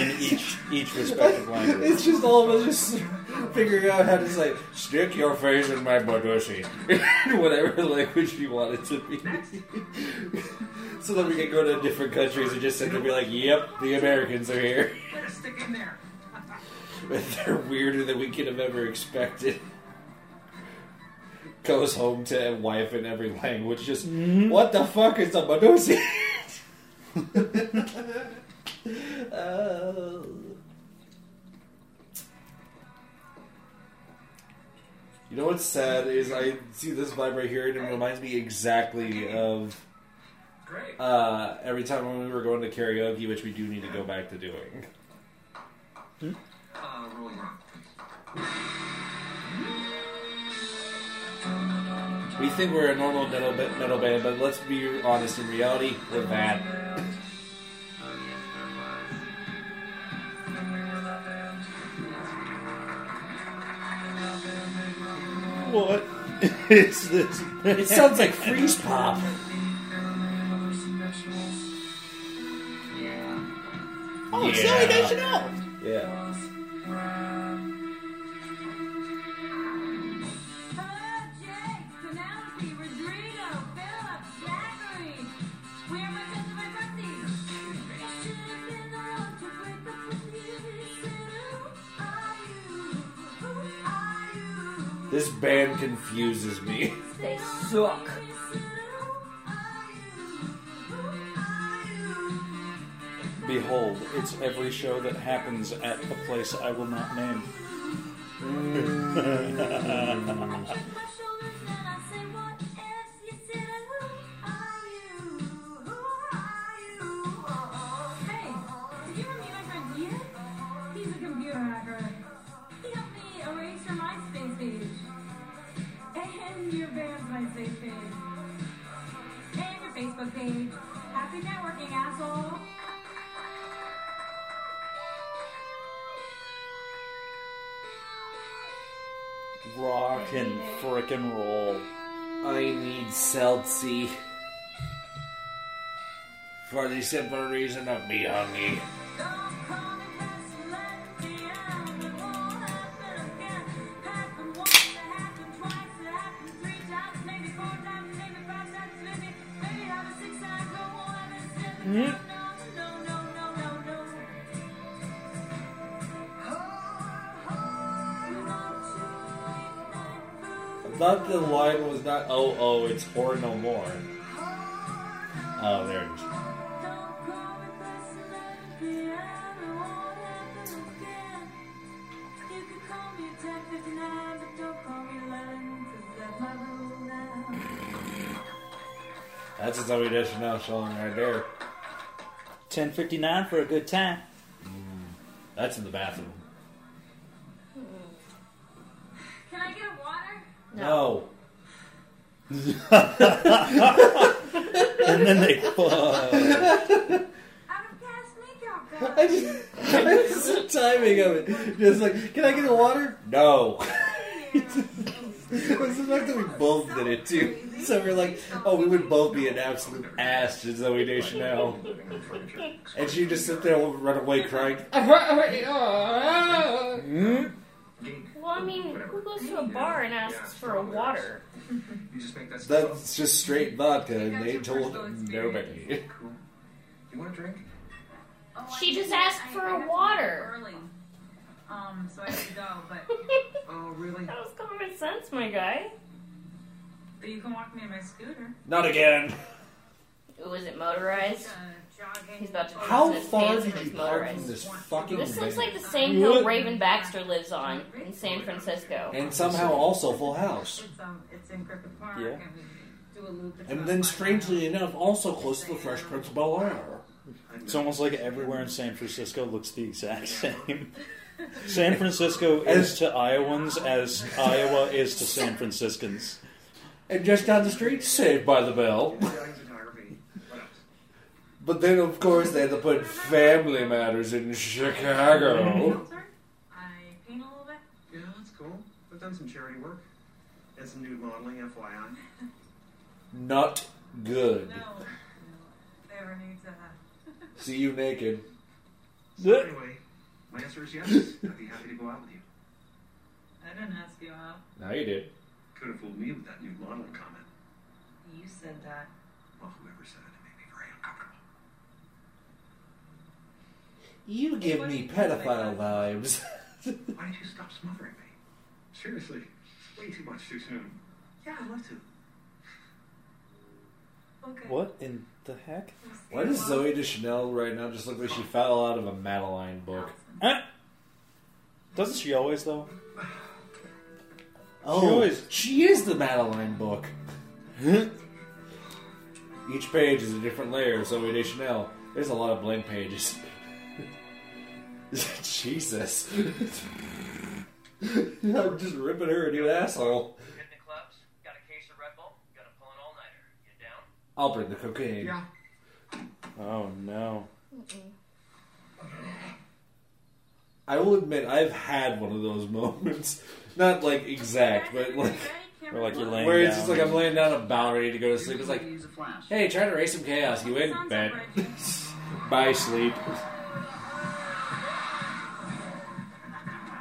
in each each respective language. It's just all of us just (laughs) figuring out how to say "stick your face in my buttosy," (laughs) in whatever language you want it to be. (laughs) so that we can go to different countries and just sit there and be like, "Yep, the Americans are here." Better stick in there. But they're weirder than we could have ever expected. Goes home to a wife in every language. Just what the fuck is a Badosi? Uh, You know what's sad is I see this vibe right here and it reminds me exactly of uh, every time when we were going to karaoke, which we do need to go back to doing. Rock. We think we're a normal metal, metal band, but let's be honest. In reality, we're bad. What is this? It sounds like freeze pop. Oh, Yeah. Zooey Deschanel. Yeah. This band confuses me. (laughs) They suck. Behold, it's every show that happens at a place I will not name. Mm. Rock and frickin' roll. I need Celtsy. For the simple reason of me hungry. I thought the line was not, oh, oh, it's horror no more. Oh, there it is. That's a Zooey Deschanel song right there. 1059 for a good time. Mm. That's in the bathroom. No. (laughs) And then they fuck. Out of gas makeup, I just, I just the timing of it. Just like, can I get a water? No. It was (laughs) the fact that we both did it too. So we're like, oh, we would both be an absolute ass to Zooey Deschanel. And she just sit there and run away crying. Hmm? Well, I mean, who goes to a bar and asks for a water? You just make that. That's just straight vodka, and they told nobody. Cool. You want a drink? She just asked for a water. Early. Um, so I have to go, but (laughs) Oh, really? That was common sense, my guy. but you can walk me in my scooter. Not again. Was it motorized? Uh, jogging. He's about to How his far pants did you it's park from this fucking This looks van? like the same hill Raven Baxter lives on in San Francisco. And somehow also Full House. It's um, it's in Griffith Park, Yeah. and we do a loop. It's And about then, five strangely enough, also close to the Fresh Prince of Bel Air. It's almost like everywhere in San Francisco looks the exact same. San Francisco (laughs) is to Iowans as Iowa is to San Franciscans. And just down the street, Saved by the Bell. But then, of course, they had to put Family Matters in Chicago. I paint a little bit. Yeah, that's cool. I've done some charity work. And some nude modeling, FYI. (laughs) Not good. No, no. If ever needs (laughs) a. See you naked. So anyway, my answer is yes. I'd be happy to go out with you. I didn't ask you out. Now you did. Could have fooled me with that nude modeling comment. You said that. Well, whoever said it, it made me very uncomfortable. You give me pedophile vibes. (laughs) Why did you stop smothering me? Seriously, way too much too soon. Yeah, I'd love to. Okay. What in the heck? Why does Zooey Deschanel right now just look like she fell out of a Madeline book? Eh? Doesn't she always though? Oh, She always- she is the Madeline book. (laughs) Each page is a different layer of Zooey Deschanel. There's a lot of blank pages. (laughs) Jesus. (laughs) I'm just ripping her a new asshole. Hitting the clubs, got a case of Red Bull, gonna pull an all-nighter. You down? I'll bring the cocaine. Yeah. Oh no. I will admit, I've had one of those (laughs) moments. Not like exact, but like. Or like you're laying Where it's down. just like I'm laying down about ready to go to sleep. It's like, Use a flash. hey, try to raise some chaos. You in bed. Bye, sleep.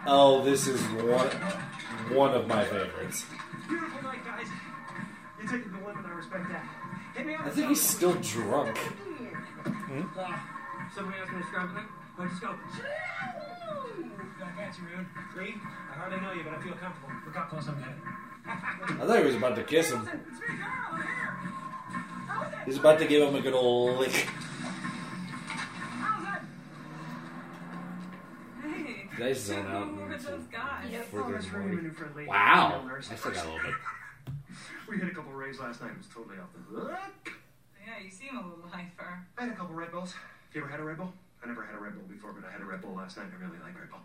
Oh, this is one one of my favorites. Beautiful night, guys. You're taking the limit. I respect that. Hit me up. I think he's still drunk. Uh, somebody else want to scrub with me? Let's go. I got you, Moon. Lee, I hardly know you, but I feel comfortable. Look how close I'm getting. I thought he was about to kiss him. He's about to give him a good old lick. Did I zone out? Who were those guys? For good that's right, morning. my new friend Lee. Wow, Female. I still got a little bit. (laughs) We hit a couple raves last night. It was totally off the hook. Yeah, you seem a little hyper. I had a couple Red Bulls. Have You ever had a Red Bull? I never had a Red Bull before, but I had a Red Bull last night. I really like Red Bull.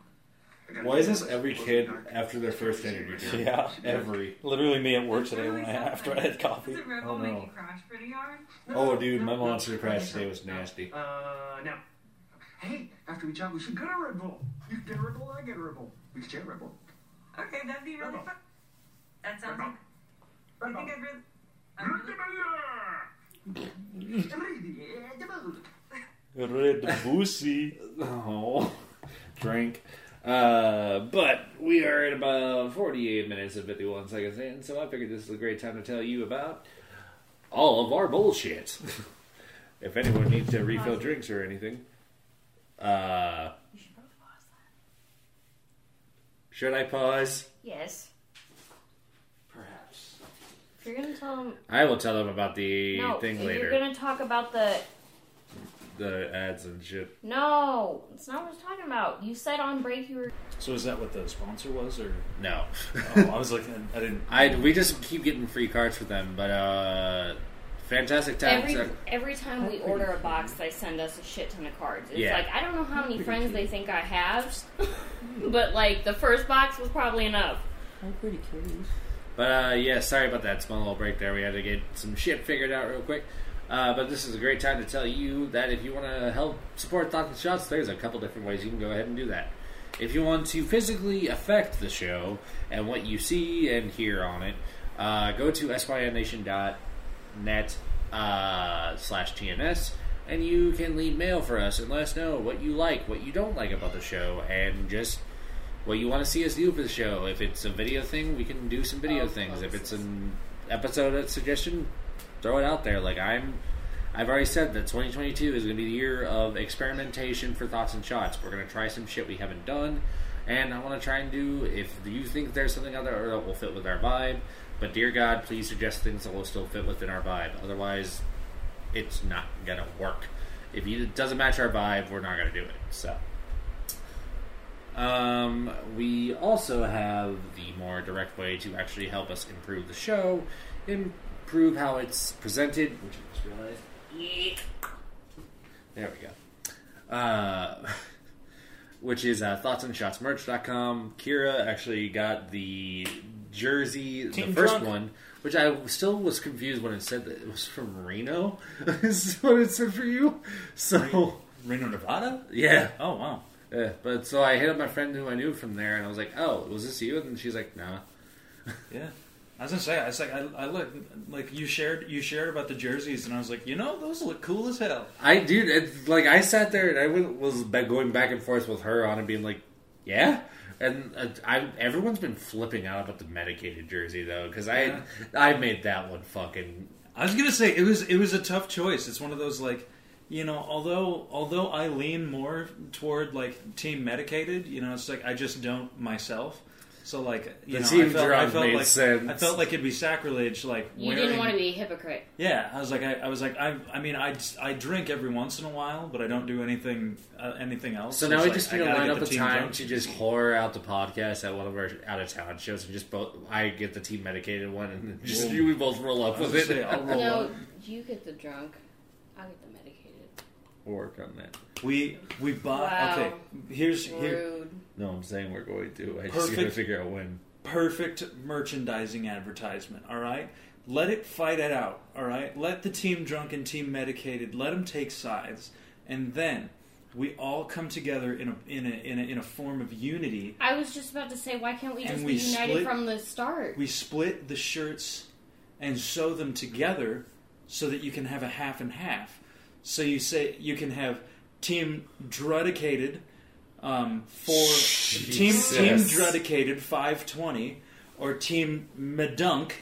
I Why is this every kid after their first interview? drink? Yeah. (laughs) Every. Literally me at work today when I after I had coffee. Does the Red Oh, Bull make no. you crash pretty hard? Oh, dude, my monster crash today was nasty. Uh, no. Hey, after we chat, we should get a Red Bull. You can get a Red Bull, I get a Red Bull. We should share a Red Bull. Okay, that'd be really Red Bull. fun. That sounds Red like. Red I Bull. think I'd really. I'd really Red Boosie. (laughs) Oh, drink. Uh, but we are at about 48 minutes and 51 seconds in, so I figured this is a great time to tell you about all of our bullshit. (laughs) if anyone needs to refill drinks or anything. Uh, should I pause? Yes. Perhaps. If you're gonna tell them, I will tell them about the no, thing if later. you're gonna talk about the The ads and shit. no, it's not what I was talking about. You said on break you were. So is that what the sponsor was, or No. oh, I was looking. I didn't. (laughs) I we just keep getting free cards for them, but uh, fantastic times. Every every time we order a box, they send us a shit ton of cards. It's Yeah. like I don't know how many friends they think I have, (laughs) but like the first box was probably enough. I'm pretty curious. But uh, yeah, sorry about that small little break there. We had to get some shit figured out real quick. Uh, but this is a great time to tell you that if you want to help support Thoughts and Shots, there's a couple different ways you can go ahead and do that. if you want to physically affect the show and what you see and hear on it, uh, go to synnation.net uh, slash TNS and you can leave mail for us and let us know what you like, what you don't like about the show, and just what you want to see us do for the show. If it's a video thing, we can do some video things. If it's an episode suggestion, throw it out there. Like I'm, I've already said that 2022 is going to be the year of experimentation for thoughts and shots. We're going to try some shit we haven't done, and I want to try and do. If you think there's something out there that will fit with our vibe, but dear God, please suggest things that will still fit within our vibe. Otherwise, it's not gonna work. If it doesn't match our vibe, we're not gonna do it. So. Um, we also have the more direct way to actually help us improve the show, improve how it's presented, which I just realized. There we go. Uh, (laughs) which is uh, thoughtsandshotsmerch.com. Kira actually got the jersey, the first Drunk. one, which I still was confused when it said that it was from Reno. (laughs) is what it said for you. So Reno, Nevada. yeah. Oh wow. Yeah, but so I hit up my friend who I knew from there, and I was like, "Oh, was this you?" And she's like, "Nah." (laughs) Yeah. I was gonna say, I was like, I, I look like you shared you shared about the jerseys, and I was like, you know, those look cool as hell. I dude, it's like I sat there and I went- was ba- going back and forth with her on it, being like, "Yeah." And uh, I, everyone's been flipping out about the medicated jersey though, because I, I made that one fucking. I was gonna say it was it was a tough choice. It's one of those like, you know, although although I lean more toward like team medicated, you know, it's like I just don't myself. So like, you The know, team I felt, I felt made like sense. I felt like it'd be sacrilege. Like You wearing, didn't want to be a hypocrite. Yeah, I was like, I, I was like, I, I mean, I, I drink every once in a while, but I don't do anything uh, anything else. So now it's we like, just I need to gotta line up the a time drunk. to just whore out the podcast at one of our out of town shows, and just both. I get the team medicated one, and just you we both roll up with it. say, I'll (laughs) roll no, up. you get the drunk. I'll get the medicated. We'll work on that. We we bought. Wow. Okay, here's here No, I'm saying we're going to. I just gotta figure out when. perfect merchandising advertisement. All right, let it fight it out. All right, let the team drunk and team medicated. Let them take sides, and then we all come together in a in a in a, in a form of unity. I was just about to say, why can't we just we be united split- from the start? We split the shirts and sew them together so that you can have a half and half. So you say you can have team drudicated um, for team Jesus. team drudicated five twenty or team medunk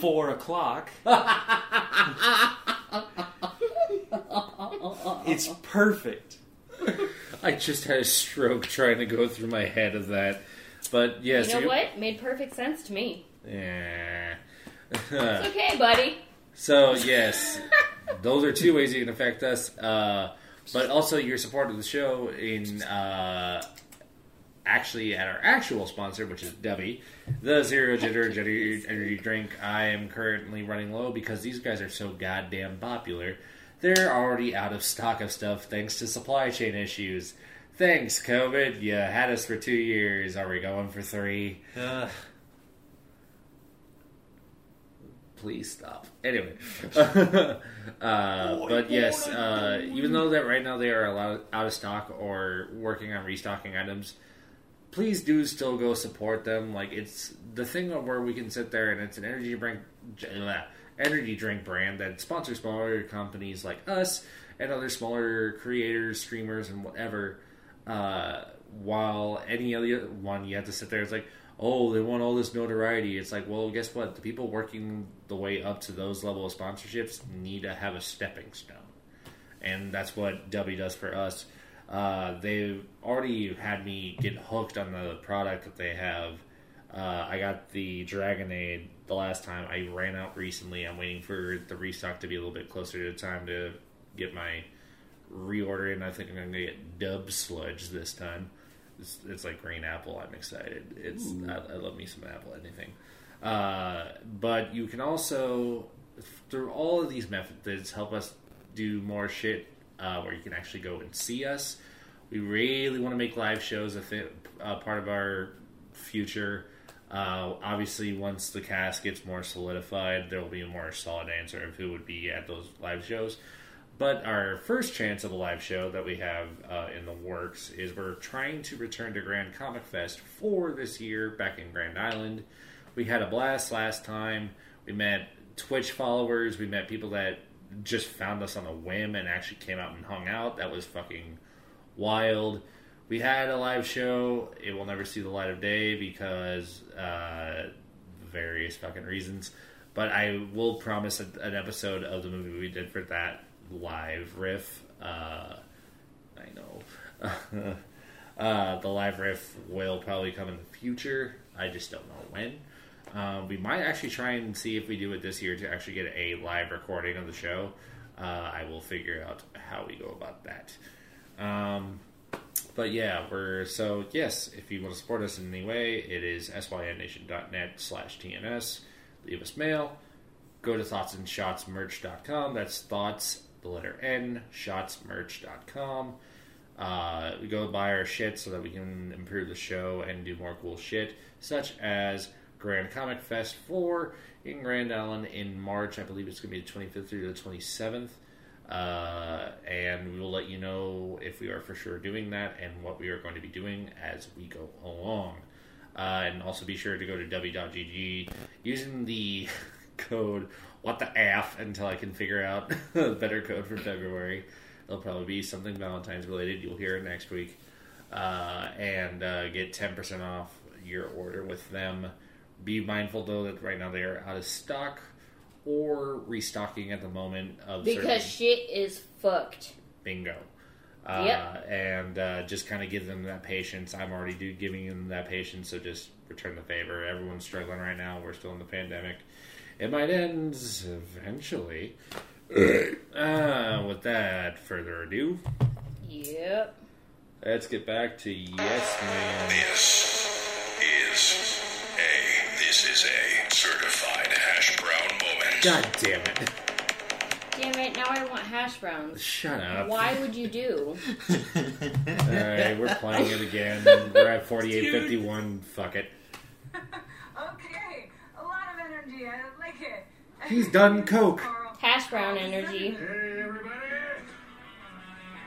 four o'clock. (laughs) it's perfect. I just had a stroke trying to go through my head of that. But yes, you know you- what? Made perfect sense to me. Yeah. It's (laughs) okay, buddy. so yes, (laughs) those are two ways you can affect us. Uh, but also your support of the show in uh, actually at our actual sponsor, which is Dubby, the Zero Jitter Jitter Energy Drink. I am currently running low because these guys are so goddamn popular. They're already out of stock of stuff thanks to supply chain issues. Thanks, COVID. You had us for two years. Are we going for three? Uh, please stop. Anyway, (laughs) uh, but yes, uh, even though that right now they are allowed, out of stock or working on restocking items, please do still go support them. Like it's the thing of where we can sit there and it's an energy drink, blah, energy drink brand that sponsors smaller companies like us and other smaller creators, streamers, and whatever. Uh, while any other one, you have to sit there. It's like, oh, they want all this notoriety. It's like, well, guess what? The people working the way up to those level of sponsorships need to have a stepping stone, and that's what W does for us. Uh, they've already had me get hooked on the product that they have. Uh, I got the Dragonade the last time. I ran out recently. I'm waiting for the restock to be a little bit closer to time to get my reorder in. I think I'm going to get Dub Sludge this time. It's, it's like green apple. I'm excited. It's I, I love me some apple anything. Uh, but you can also through all of these methods help us do more shit uh, where you can actually go and see us. We really want to make live shows a thi- uh, part of our future. Uh, obviously, once the cast gets more solidified, there will be a more solid answer of who would be at those live shows. But our first chance of a live show that we have uh, in the works is we're trying to return to Grand Comic Fest for this year back in Grand Island. We had a blast last time. We met Twitch followers. We met people that just found us on a whim and actually came out and hung out. That was fucking wild. We had a live show. It will never see the light of day because uh, various fucking reasons. But I will promise an episode of the movie we did for that live riff. Uh, I know. (laughs) uh, the live riff will probably come in the future. I just don't know when. Um, we might actually try and see if we do it this year to actually get a live recording of the show. Uh, I will figure out how we go about that. Um, but yeah, we're so yes. If you want to support us in any way, it is synnation.net slash tns. Leave us mail. Go to thoughtsandshotsmerch.com. That's thoughts, the letter N, shotsmerch.com. Uh, we go buy our shit so that we can improve the show and do more cool shit, such as Grand Comic Fest 4 in Grand Island in March. I believe it's going to be the 25th through the 27th. Uh, and we will let you know if we are for sure doing that and what we are going to be doing as we go along. Uh, and also be sure to go to w.gg using the (laughs) code what the f until I can figure out (laughs) a better code for February. It'll probably be something Valentine's related. You'll hear it next week. Uh, and uh, get 10% off your order with them. Be mindful though that right now they are out of stock or restocking at the moment of Because certain- shit is fucked. bingo. Uh, Yep. And uh, just kind of give them that patience. I'm already do, giving them that patience, so just return the favor. Everyone's struggling right now. We're still in the pandemic. It might end eventually. uh, with that further ado, Yep. let's get back to Yes Man. This is a this is a certified hash brown moment. God damn it. Damn it, now I want hash browns. Shut up. Why would you do? Alright, we're playing it again. We're at (laughs) 4851. Fuck it. (laughs) Okay, a lot of energy. I like it. He's done coke. Hash brown energy. Hey, everybody!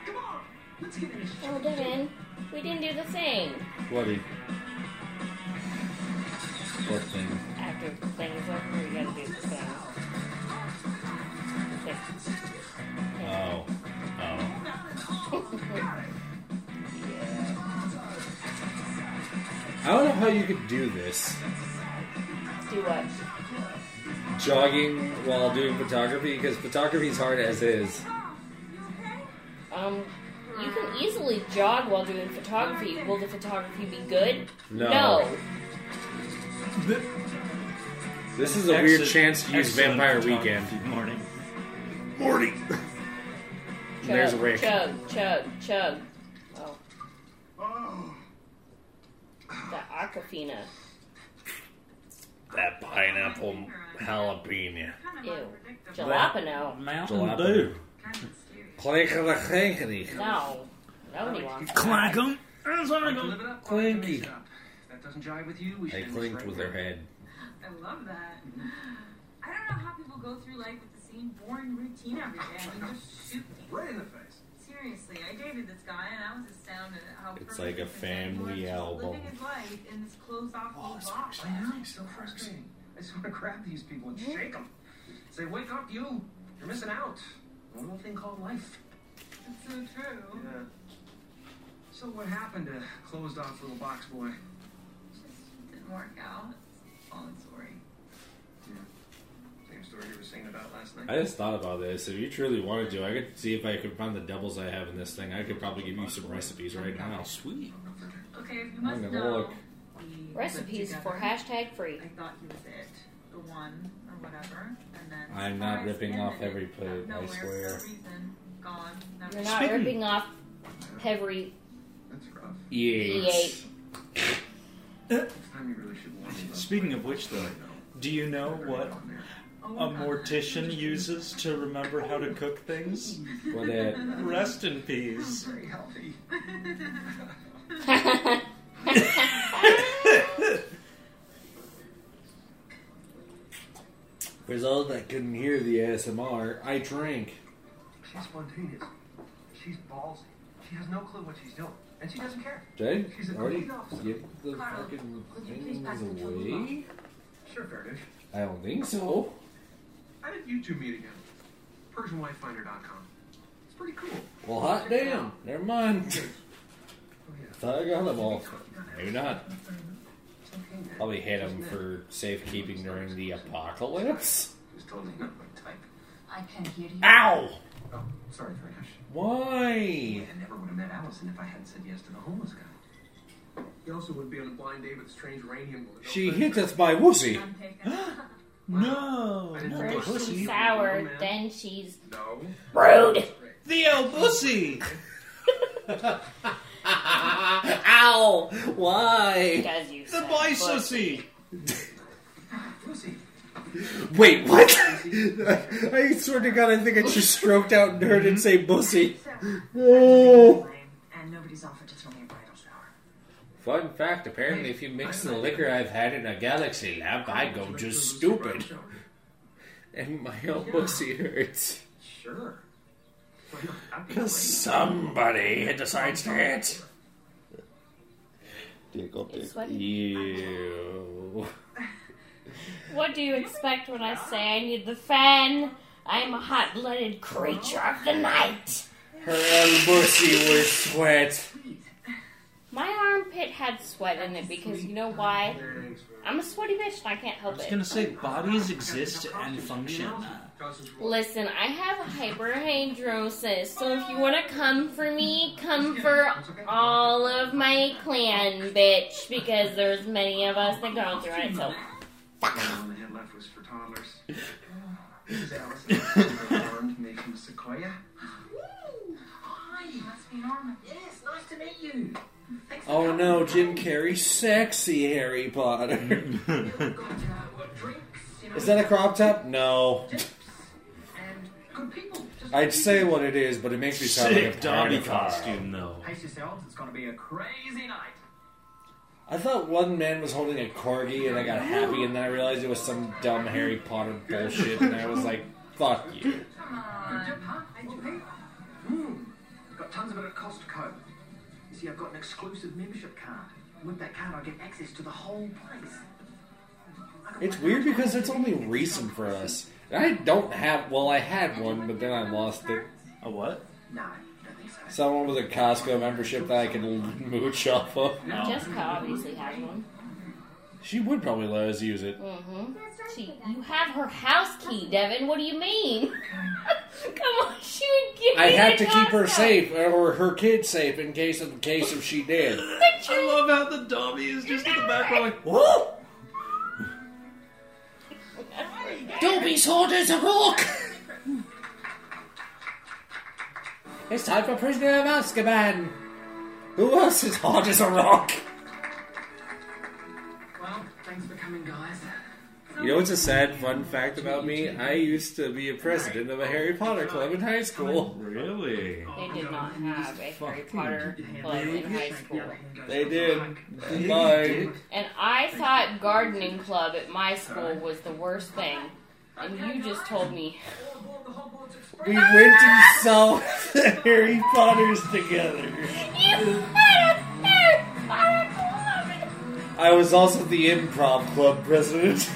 Come on! Let's get in this Oh, Devin, we didn't do the thing. Bloody. What thing? After the thing is over, we gotta do the thing. Oh. Oh. (laughs) I don't know how you could do this. Do what? Jogging while doing photography, because photography is hard as is. Um, you can easily jog while doing photography. Will the photography be good? No. This is a weird Excellent- chance to use excellent Vampire photography Weekend. Morning. Morty. Chug, There's Rick. Chug, chug, chug. Oh, Oh, the Aquafina. That pineapple jalapeno. Ew. Jalapeno. Mountain Jalapeno. Dew. Er Clank of the clankety. No. Nobody wants Clank that. 'em. Live it up. Clinky. Stop. If that doesn't jive with you, we They should clinked with their head. I love that. I don't know how people go through life with the same boring routine every day. I mean, just shoot me. Right in the face. Seriously, I dated this guy and I was astounded at how It's perfectly like a content he family was just album. living his life in this closed-off oh, little box. I know, it's so frustrating. I just want to grab these people and shake them. Say, wake up, you. You're missing out. One little thing called life. It's so true. Yeah. So what happened to closed off little box boy? Just didn't work out. It's a long story. Same story you were singing about last night. I just thought about this. If you truly wanted to, I could see if I could find the doubles I have in this thing. I could probably give you some recipes right now. Sweet. Okay, if you I'm must gonna know, look. Recipes for hashtag free. I thought he was it, the one or whatever, and then I'm not ripping off every plate, out I swear. For reason, gone. Never You're not Speaking- ripping off every That's rough. Yes. Next (laughs) time you really should warn me Speaking of which, though, do you know what Oh, a mortician uses to remember how to cook things? (laughs) What that? Rest in peace. Very healthy. (laughs) For those that couldn't hear the ASMR, I drank. She's spontaneous. She's ballsy. She has no clue what she's doing, and she doesn't care. Jay, She's a already give the Carl, fucking would you please things pass the chili away? Sure, Fairdish. I don't think so. How did you two meet again? PersianWifeFinder.com. It's pretty cool. Well, hot damn. Never mind. Thought I got them all. Maybe not. Probably hit him for safekeeping during the apocalypse. He's totally not my type. I can hear you. Ow! Oh, sorry, Fairdish. Why? I never would have met Allison if I hadn't said yes to the homeless guy. He also wouldn't be on a blind date with a strange uranium bullet. She hit us by wussy. (gasps) No, First pussy. she's sour, then she's No. rude. Theo Bussy. (laughs) (laughs) Ow! Why? Because you The said boy pussy. sussy. (laughs) Wait, what? (laughs) I swear to God, I think I just stroked out nerd and heard it mm-hmm. say bussy. Oh. And nobody's offered to throw me a bridal shower. Fun fact apparently, if you mix the liquor I've had in a galaxy lab, I go just stupid. And my own pussy hurts. Sure. Why not? I'd be Because somebody decides to hit. Tickle, It's tickle. what- Ew. (laughs) What do you expect when I say I need the fan? I am a hot-blooded creature of the night. Her own pussy was sweat. My armpit had sweat in it because you know why? I'm a sweaty bitch and I can't help it. I help was it. gonna say bodies exist and function. Uh, Listen, I have hyperhidrosis, so if you want to come for me, come for all of my clan, bitch, because there's many of us that go through it. So The one I had left was for toddlers. This is Allison. Armed nation Sequoia. Hi, must be Norman. Yes, nice to meet you. Oh no, Jim Carrey, sexy Harry Potter. (laughs) We've got uh, what, drinks, you know, Is that a crop top? No. I'd say what it is, but it makes me sound like a Sick Dobby costume though. Pace yourselves, it's gonna be a crazy night. I thought one man was holding a corgi, and I got happy, and then I realized it was some dumb Harry Potter bullshit, and I was like, "Fuck you." Come on. Huh? Ain't you Pete? Hmm. Got tons of it at Costco. You see, I've got an exclusive membership card. With that card, I get access to the whole place. It's weird because it's me. only recent for us. And I don't have. Well, I had one, but then I lost it. A what? No, I so. Someone with a Costco membership that I can mooch off of. Jessica obviously has one. She would probably let us use it. Mm-hmm. She, you have her house key, Devin. What do you mean? (laughs) Come on, she would give I me had the to keep her safe, or her kids safe, in case of case if she did. I love how the dummy is just in the background like, (laughs) whoa! Dobby's hard as a rock. It's time for Prisoner of Azkaban. Who else is hard as a rock? You know what's a sad fun fact about me? I used to be a president of a Harry Potter club in high school. Really? They did not have a Harry Potter club in high school. They did. Bye. And I thought gardening club at my school was the worst thing. And you just told me, We went and saw the Harry Potters together. you had a Harry Potter club! I was also the improv club president.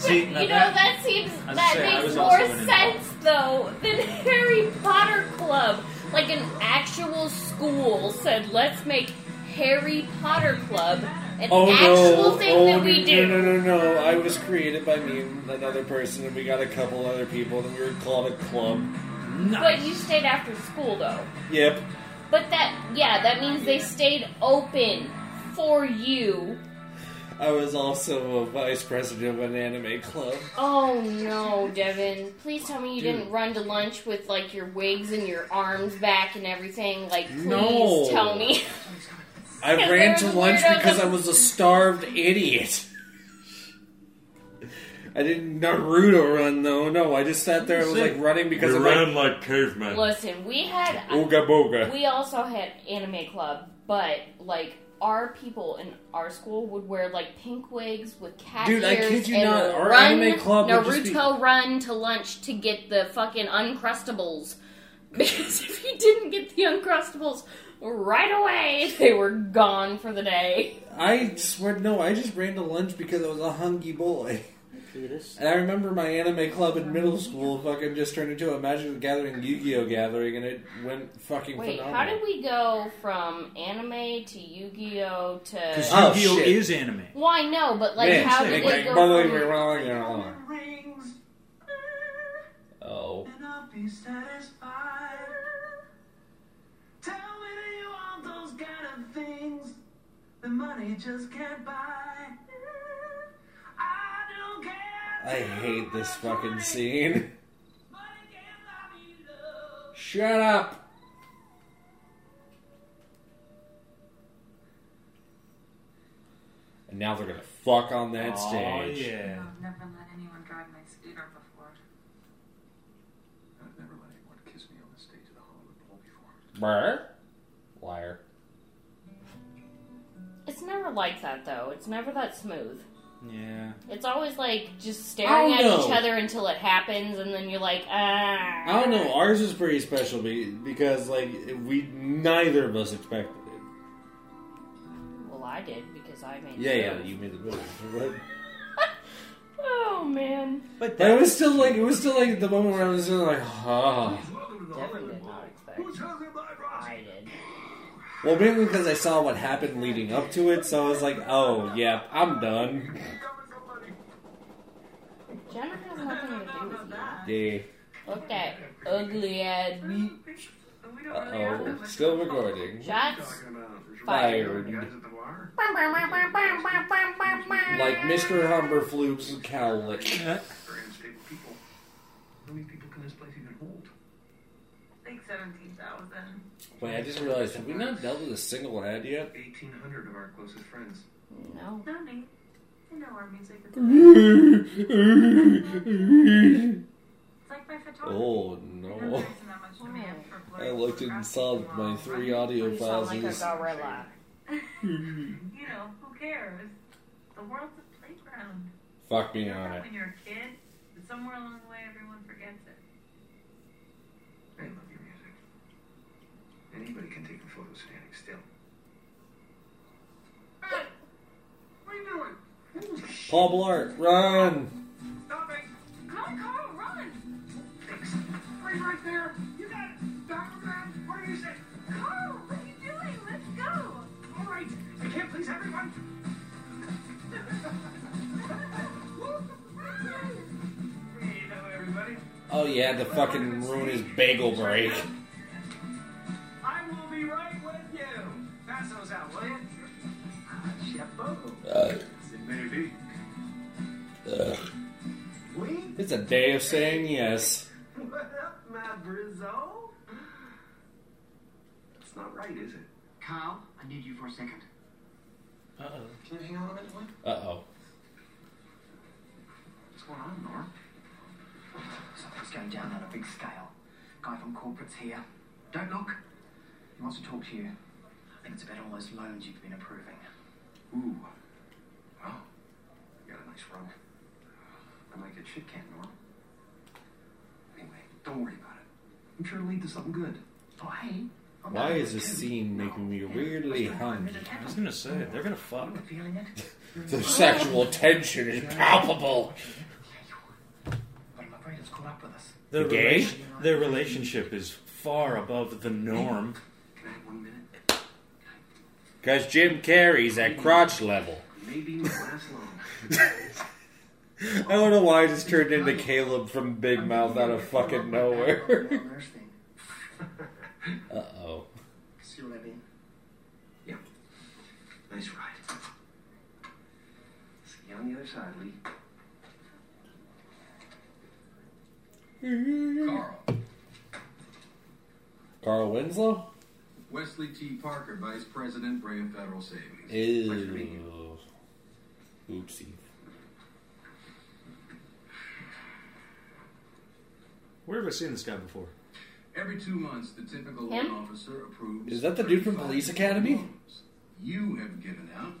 See, you know, that- that seems, that saying, makes more sense though than (laughs) Harry Potter club. Like an actual school said, let's make Harry Potter club an Oh actual oh, no! thing Oh that we do. no, no, no, no! I was created by me and another person, and we got a couple other people, and we were called a club. But you stayed after school though. Yep. But that, yeah, that means they stayed open for you. I was also a vice president of an anime club. Oh no, Devin. Please tell me you Dude. didn't run to lunch with like your wigs and your arms back and everything. Like, please No. tell me. I (laughs) ran to lunch because I was a starved idiot. I didn't Naruto run though. No, I just sat there. and was like running because of my like cavemen. Listen, we had. ooga booga. We also had anime club, but like our people in our school would wear like pink wigs with cat Dude, I ears kid you and not, our run anime club would Naruto just run to lunch to get the fucking uncrustables (laughs) Because if you didn't get the Uncrustables right away, (laughs) they were gone for the day. I swear, no, I just ran to lunch because I was a hungry boy. (laughs) And I remember my anime club in middle school fucking just turned into a Magic the Gathering Yu-Gi-Oh gathering, and it went fucking Wait, phenomenal. how did we go from anime to Yu-Gi-Oh to? Oh, because Oh, Yu-Gi-Oh shit. is anime. Well, I know, but like, Man, how shit, did like, they go blah, from? blah, blah, blah. Rings, Oh. and I'll be satisfied. Tell me that you want those kind of things that money just can't buy. I don't care. I hate this fucking scene. Shut up. And now they're gonna fuck on that Aw, stage. yeah. I've never let anyone drive my scooter before. I've never let anyone kiss me on the stage of the Hollywood Bowl before. Brr. Liar. It's never like that though. It's never that smooth. Yeah. It's always like just staring at don't each other until it happens, and then you're like, ah. I don't know. Ours is pretty special because, like, we neither of us expected it. Well, I did because I made. Yeah, the yeah, you made the movie. But, (laughs) Oh man. But but it was still like it was still like the moment where I was like, ah. Devin did not expect. I did. Well, mainly because I saw what happened leading up to it, so I was like, oh, yeah, I'm done. Jenna has nothing to do with you. Yeah. Look that ugly ass bitch. Uh oh. Still recording. Shots Fired. Like Mr. Humberfloop's cowlick. Very unstable. How many people can this place even hold? Like 17,000. Wait, I just realized, have we not dealt with a single ad yet? 1,800 of our closest friends. No. No, Nate. I know our music is (laughs) like my photography. oh, no. there isn't that much demand for I looked and saw my three audio You sound files. like a is- gorilla. (laughs) You know, who cares? The world's a playground. Fuck me You know on it. when you're a kid, somewhere along the way everyone forgets it. I love your music. Anybody can take a photo standing still. Hey! What are you doing? Paul Blart, run! Stop it! Carl, Carl, run! Thanks. Right, right there. You got it. Down the ground. What do you say? Carl, what are you doing? Let's go! All right. I can't please everyone. (laughs) hey, hello, everybody. Oh yeah, the fucking ruin his bagel break. Those out, will you? Chapeau. Uh, Maybe. ugh. It's a day of saying yes. What up, my Brizzo? That's not right, is it? Carl, I need you for a second. Uh oh. Can you hang on a minute, Mike? Uh oh. What's going on, Nora? Something's going down on a big scale. Guy from corporate's here. Don't look. He wants to talk to you. I think it's about all those loans you've been approving. Ooh. Wow. You got a nice rug. I might get shit canned, Norm. Anyway, don't worry about it. I'm sure it'll lead to something good. Oh, hey. I'm Why is this scene making me weirdly hungry? I was gonna say, they're gonna fuck. You feeling it? (laughs) The sexual tension is palpable. But I'm caught up with us. Their, Gay? their relationship is far above the norm. Cause Jim Carrey's at crotch level. Maybe not last long. (laughs) I don't know why I just turned into Caleb from Big Mouth out of fucking nowhere. (laughs) Uh oh. See what I mean? yeah. Nice ride. See you on the other side, Lee. (laughs) Carl. Carl Winslow? Wesley T. Parker, Vice President, Brea Federal Savings. Ew. Oopsie. Where have I seen this guy before? Every two months, the typical Him? loan officer approves. Is that the dude from Police Academy? loans. You have given out.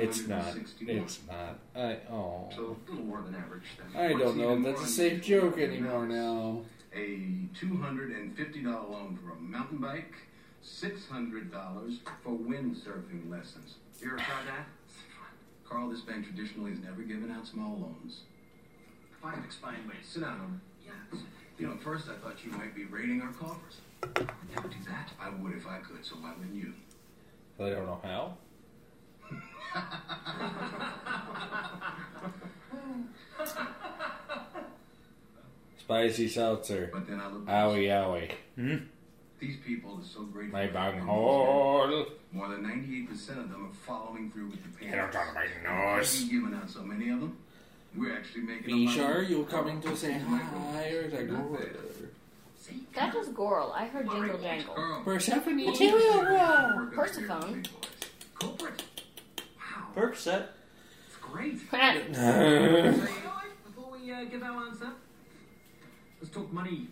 It's not. 561. It's not. I oh. So a little more than average then. I don't know if that's a safe joke anymore else. now. A $250 loan for a mountain bike, $600 for windsurfing lessons. You ever tried that? Carl, this bank traditionally has never given out small loans. If I can explain, wait, sit down, Homer. Yes. You know, at first I thought you might be raiding our coffers. I would never do that. I would if I could, so why wouldn't you? I don't know how. (laughs) (laughs) (laughs) Spicy seltzer. But then I look Owie owie. Hmm? These people are so grateful. My for bang hole. More than 98% of them are following through with the payments. Get out of my And nose. we've given out so many of them. We're actually making a Be lot sure of you're coming to say hi or to go That was Goral. I heard Jingle Jangle. Persephone. Material Persephone. Culprit. Percocet. It's great. So, you know what? Before we uh, give our answer, let's talk money.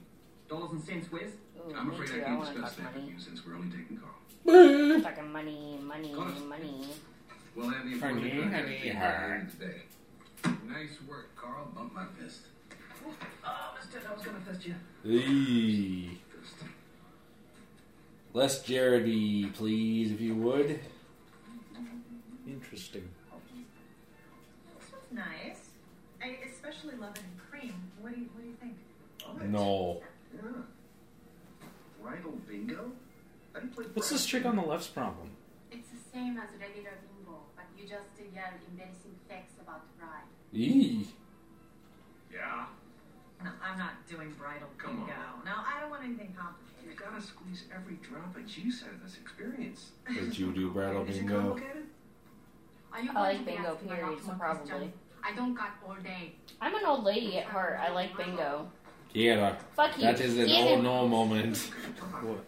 Dollars and cents, Wes. Ooh, I'm afraid too. I I can't discuss that with you since we're only taking Carl. Talking money, money, money. We'll have the Honey, appointment honey, contact honey. today. Nice work, Carl. Bump my fist. Oh, mister, I was going to fist you. Eee. Less Jaredy, please, if you would. Interesting. This one's nice. I especially love it in cream. What do you What do? No. Yeah. Bridal bingo? How do you play What's this chick on the left's problem? It's the same as regular bingo, but you just yell embarrassing facts about the bride. Eee. Yeah. No, I'm not doing bridal Come bingo. on. No, I don't want anything complicated. You gotta squeeze every drop of juice out of this experience. Did you do (laughs) bridal Is it bingo? Are you I going like to be bingo, asking a period, so probably. I don't got all day. I'm an old lady at heart. I like bingo. Yeah. Fuck you. That is an Give oh no moment. What?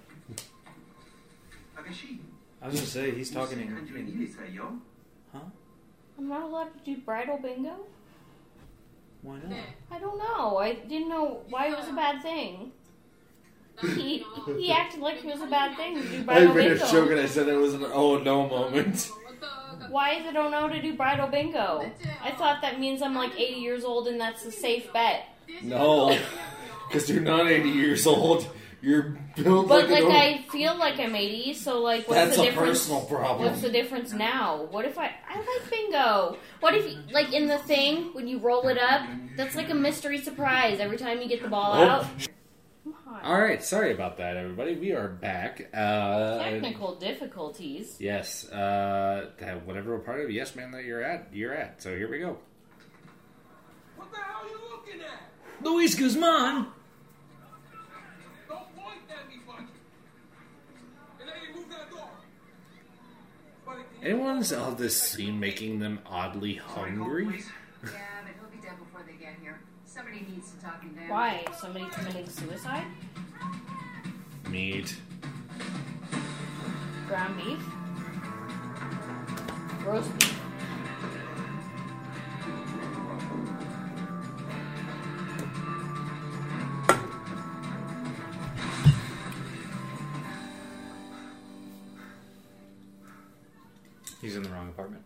I was gonna say he's talking in. Andrew in Nilisa, yo. huh? I'm not allowed to do bridal bingo? Why not? I don't know. I didn't know why it was a bad thing. He he acted like it was a bad thing to do I bridal made a bingo. joke and I said it was an oh no moment. Why is it oh no know to do bridal bingo? I thought that means I'm like 80 years old and that's a safe bet. No. Because you're not 80 years old. You're built But like, like an old... I feel like I'm 80, so like what's That's the a difference? personal problem. What's the difference now? What if I I like bingo? What if like in the thing when you roll it up, that's like a mystery surprise every time you get the ball Oh. out. All right, sorry about that, everybody. We are back. Uh, Technical difficulties. Yes, uh, that- whatever part of Yes Man that you're at, you're at. So here we go. What the hell are you looking at? Luis Guzman. Don't point at me, fuck. And lady, move that door. Anyone's of this scene making them oddly hungry? Yeah, but he'll be dead before they get here. Somebody needs to talk him down. Why? Somebody committing suicide? Meat. Ground beef? Roast beef. He's in the wrong apartment.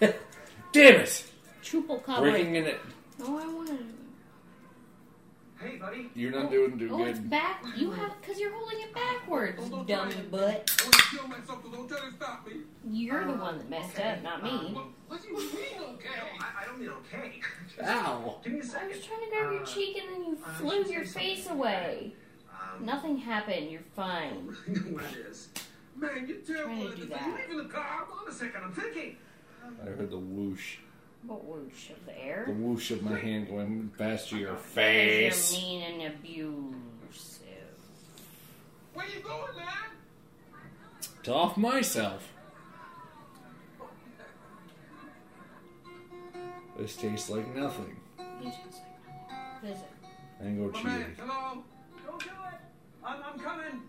(laughs) Damn it! Chupacabra. Breaking in it. No, I wanted it. Hey, buddy. You're not oh, doing too Oh, it's back. You have because you're holding it backwards, dummy butt. I want to kill myself, so don't try to stop me. You're the uh, one that messed up, not uh, me. What do you mean, okay? I, I don't mean okay. (laughs) Ow. Give me a I second. was trying to grab your uh, cheek and then you flew your face away. Um, Nothing happened. You're fine. (laughs) what it is. Man, you're terrible Trying to at do this. that. Are you leaving the car? Hold on a second, I'm thinking. I heard the whoosh. What whoosh of the air? The whoosh of my hand going past your Because face. You're mean and abusive. Where are you going, man? To off myself. This tastes like nothing. What is it? Mango My man, cheese. hello? Don't do it. I'm, I'm coming.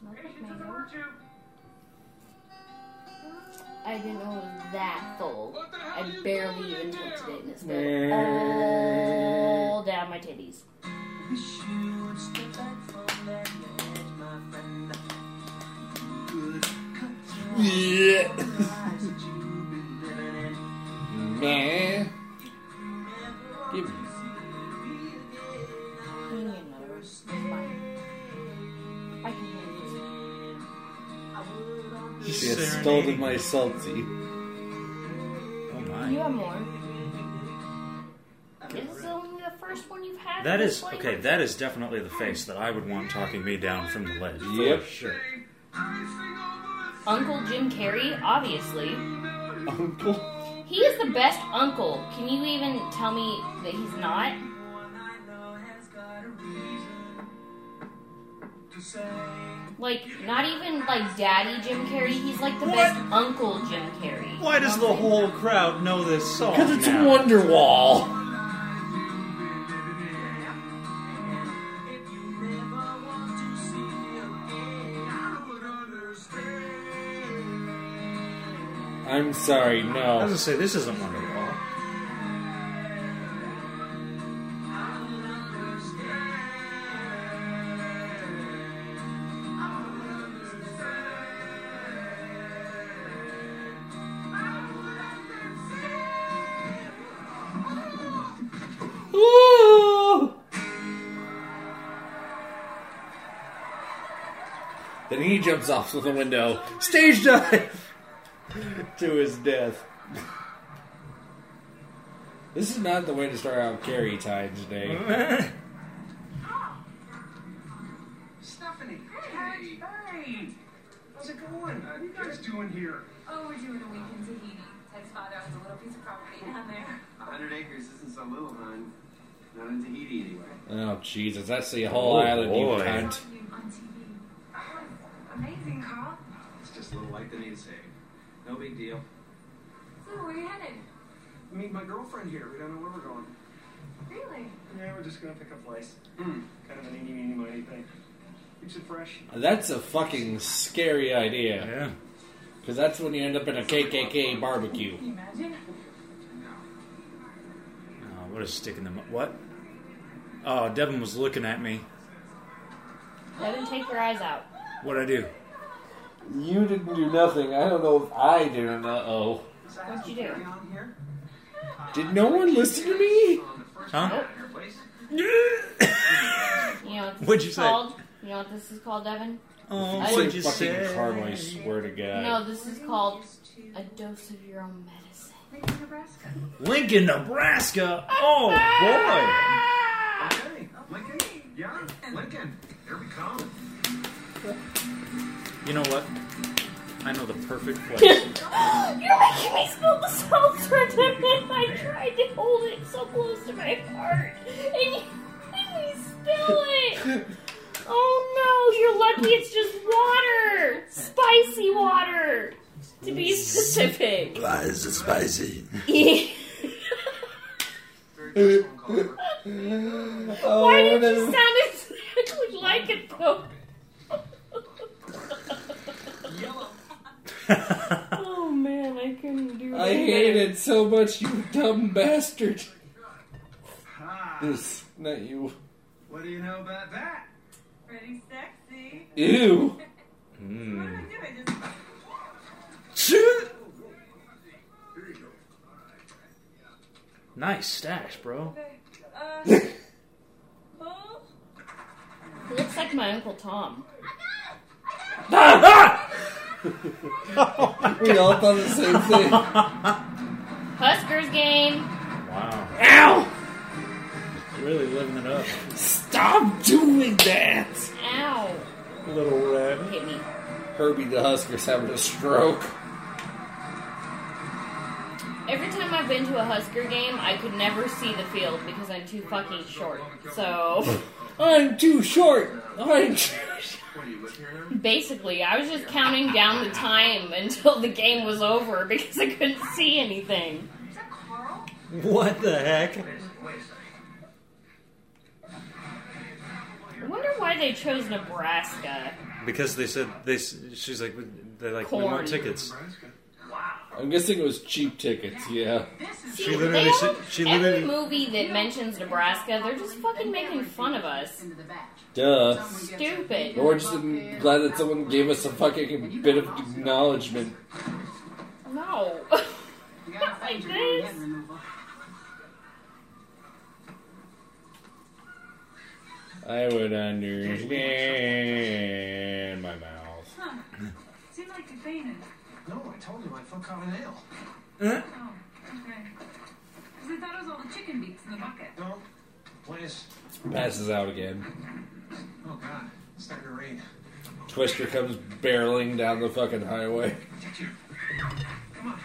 Smells like Patience doesn't mango. I didn't know it was that full. What the hell I barely even in tilted there? it and it spilled all down my titties. Yeah. Man. Give She has stolen my salty. Oh my. You have more. This is only the first one you've had. That of is flavor. okay. That is definitely the face that I would want talking me down from the ledge. For Yep. sure. Uncle Jim Carrey, obviously. Uncle. He is the best uncle. Can you even tell me that he's not? Like, not even like Daddy Jim Carrey. He's like the best Uncle Jim Carrey. Why does the whole crowd know this song? Because it's now? Wonderwall. I'm sorry, no. I was no. gonna say this isn't Wonderwall. He jumps off the window, stage dive (laughs) to his death. This is not the way to start out Carrie Times Day. (laughs) Stephanie. Hey. Hey. How's it going? How you guys doing here? Oh, we're doing a week in Tahiti. Ted's father owns a little piece of property down there. A hundred acres isn't so little, hon. Not in Tahiti, anyway. Oh Jesus, that's the whole Oh, island, you boy. cunt. Just a little light that needs saving. No big deal. So, where are you headed? Meet my girlfriend here. We don't know where we're going. Really? Yeah, we're just gonna pick a place. Hmm. Kind of an eeny, meeny, miny thing. Keeps it fresh. That's a fucking scary idea. Yeah. Because that's when you end up in a KKK barbecue. Can you imagine? Oh, what a stick in the mud. What? Oh, Devin was looking at me. Devin, take your eyes out. What'd I do? You didn't do nothing. I don't know if I did or not. Oh. What'd you do? Did no one listen to me? Huh? (laughs) You know what this What'd you say? called? You know what this is called, Devin? Oh, I- what'd you fucking say? Carmo, I swear to God. No, this is called a dose of your own medicine. Lincoln, Nebraska. Lincoln, Nebraska. Oh boy. Okay. Lincoln? Yeah, Lincoln. Here we come. You know what? I know the perfect (laughs) place. You're making me spill the seltzer, Devin. I tried to hold it so close to my heart, and you made me spill it. (laughs) Oh no, you're lucky it's just water. Spicy water. To be specific. Why is it spicy? Oh, (laughs) Why did you sound exactly like it though? (laughs) oh man, I couldn't do that. I hate it so much, you dumb bastard. This, not you. What do you know about that? Pretty sexy. Ew. (laughs) What do I do? I just. nice stash, bro. Uh, (laughs) oh, looks like my Uncle Tom. (laughs) we all thought the same thing. Huskers game. Wow. Ow! Really living it up. Stop doing that! Ow. Little red. Hit me. Herbie the Husker's having a stroke. Every time I've been to a Husker game, I could never see the field because I'm too fucking short. So (laughs) I'm too short. I'm too What do you live here now? basically, I was just counting down the time until the game was over because I couldn't see anything. is that Carl? What the heck? I wonder why they chose Nebraska. Because they said they. She's like they like we Corn. want tickets. I'm guessing it was cheap tickets, yeah. See, She literally they said- all- she every literally- movie that mentions Nebraska, they're just fucking making fun of us. Duh. Stupid. But we're just glad that someone gave us a fucking bit of acknowledgement. No. Not (laughs) like this. I would understand my mouth. Huh. Seems like a fainted. No, I told you my foot caught a nail. Oh, okay. Because I thought it was all the chicken beaks in the bucket. No, please. Passes out again. Oh God, it's starting to rain. Twister comes barreling down the fucking highway. Come on.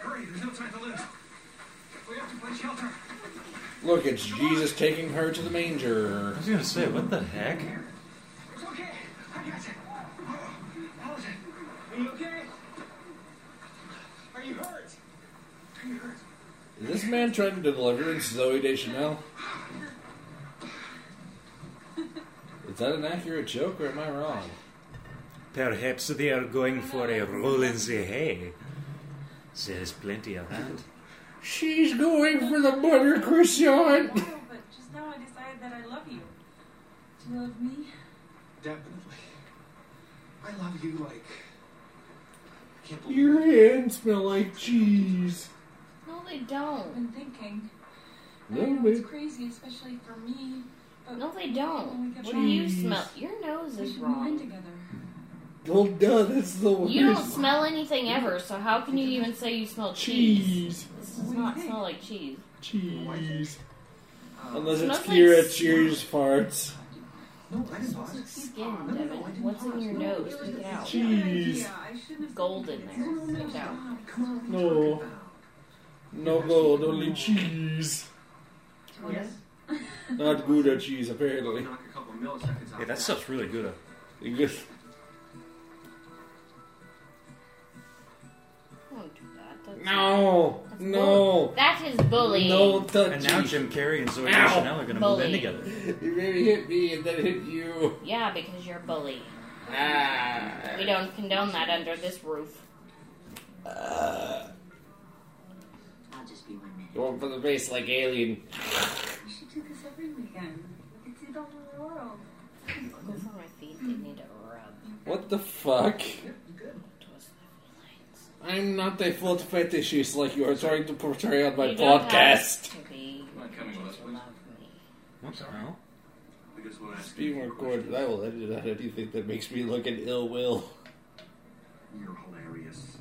Hurry, there's no time to lose. We have to find shelter. Look, it's Jesus taking her to the manger. I was gonna say, what the heck? Man trying to deliver Zooey Deschanel? Is that an accurate joke or am I wrong? Perhaps they are going for a roll in the hay. There's plenty of that. She's going for the butter croissant. No, but just now I decided that I love you. Do you love me? Definitely. I love you like. I can't believe Your hands smell like cheese. No, they I've don't. been thinking. No, I know babe. it's crazy, especially for me. But No, they don't. get What do you smell? Your nose is should wrong. together. Well, duh, that's the worst. You don't smell anything ever, so how can you even say you smell cheese? cheese. This does not smell like cheese. Cheese. Uh, Unless Smells it's like Kira s- Cheers farts. No, I didn't pause. Skin, Devin. What's in your nose? Pick it out. Cheese. I shouldn't Gold in there. Pick it out. Come on, what are you No. Talking about? No gold, only cheese. Oh, Yes. (laughs) Not Gouda cheese, apparently. Knock a couple milliseconds out. Hey, that stuff's really good. You just- Don't do that. That's No, That's no, bull- That is bullying. no touchy. And now Jim Carrey and Zooey Ow. Deschanel are going to move in Bully. together. (laughs) You really hit me and then hit you. Yeah, because you're bullying. Ah. We don't condone that under this roof. Uh, I'll just be one minute. going for the face like alien. We should do this every weekend. We could see the whole world. Go for my feet. They need a rub. What the fuck? Twist the lines. I'm not a foot fetishist like you are trying to portray on my You don't podcast. have to be. Mind coming with us, to please? love me. What the hell? Because when I Being speak, recorded, I will edit out anything that makes me look an ill will. You're hilarious.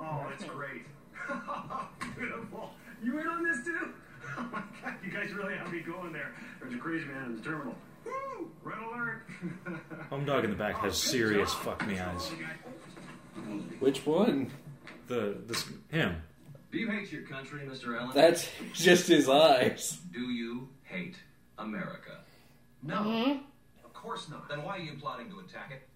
Oh, that's great. (laughs) Beautiful. You in on this too? (laughs) Oh my god, you guys really have me going there. There's a crazy man in the terminal. Woo! Red alert! (laughs) Home Dog in the back has serious fuck me eyes. Which one? The this him. Do you hate your country, Mr. Allen? That's just his eyes. Do you hate America? No, Mhm. of course not. Then why are you plotting to attack it?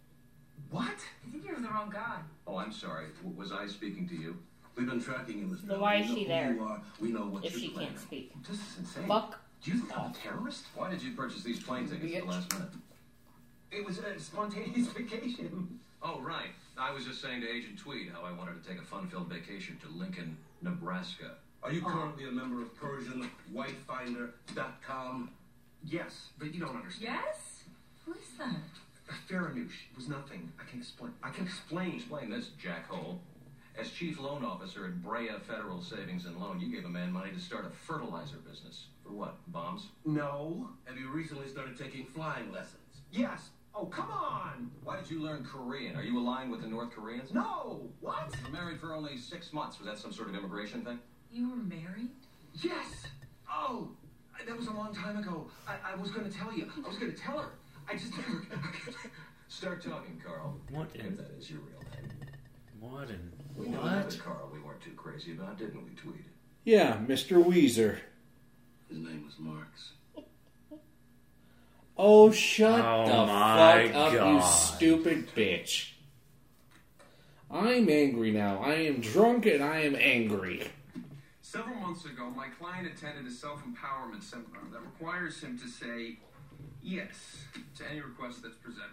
What? I think you're the wrong guy. Oh, I'm sorry. W- was I speaking to you? We've been tracking you, Mr. Then why is she We know who there? you are. We know what If you're she planning. can't speak. This is insane. Fuck. Do you think I'm a terrorist? Why did you purchase these plane tickets at the last minute? It was a spontaneous (laughs) vacation. Oh, right. I was just saying to Agent Tweed how I wanted to take a fun-filled vacation to Lincoln, Nebraska. Are you currently a member of PersianWifeFinder.com? Yes, but you don't understand. Yes? Who is that? Faranoush was nothing. I can explain. I can explain. Explain this, jackhole. As chief loan officer at Brea Federal Savings and Loan, you gave a man money to start a fertilizer business. For what? Bombs? No. Have you recently started taking flying lessons? Yes. Oh, come on. Why did you learn Korean? Are you aligned with the North Koreans? No. What? You were married for only six months. Was that some sort of immigration thing? You were married? Yes. Oh, that was a long time ago. I, I was going to tell you. I was going to tell her. I just never. (laughs) (laughs) Start talking, Carl. What If in that is your real name. what in We know what? that Carl we weren't too crazy about, didn't we, Tweed? Yeah, Mr. Weezer. His name was Marks. Oh, shut Oh the my fuck up, you stupid bitch. I'm angry now. I am drunk and I am angry. Several months ago, my client attended a self empowerment seminar that requires him to say yes to any request that's presented.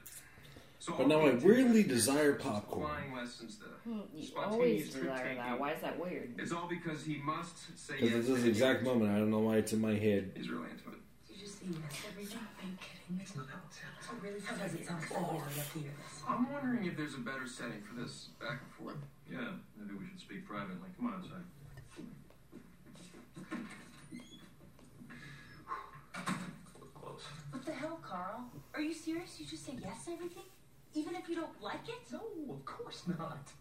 So But now I weirdly desire popcorn. Flying lessons, the Hmm, You always desire that. Why is that weird? It's all because he must say Because yes. at this to exact any- moment, I don't know why it's in my head. He's really into it. You just say yes to everything. Are you kidding? It's not how it sounds. Oh, really? Sometimes it sounds so weird. I love to hear this. I'm wondering if there's a better setting for this back and forth. Yeah, maybe we should speak privately. Come on outside. Close. What the hell, Carl? Are you serious? You just say yes to everything? Even if you don't like it? No, of course not.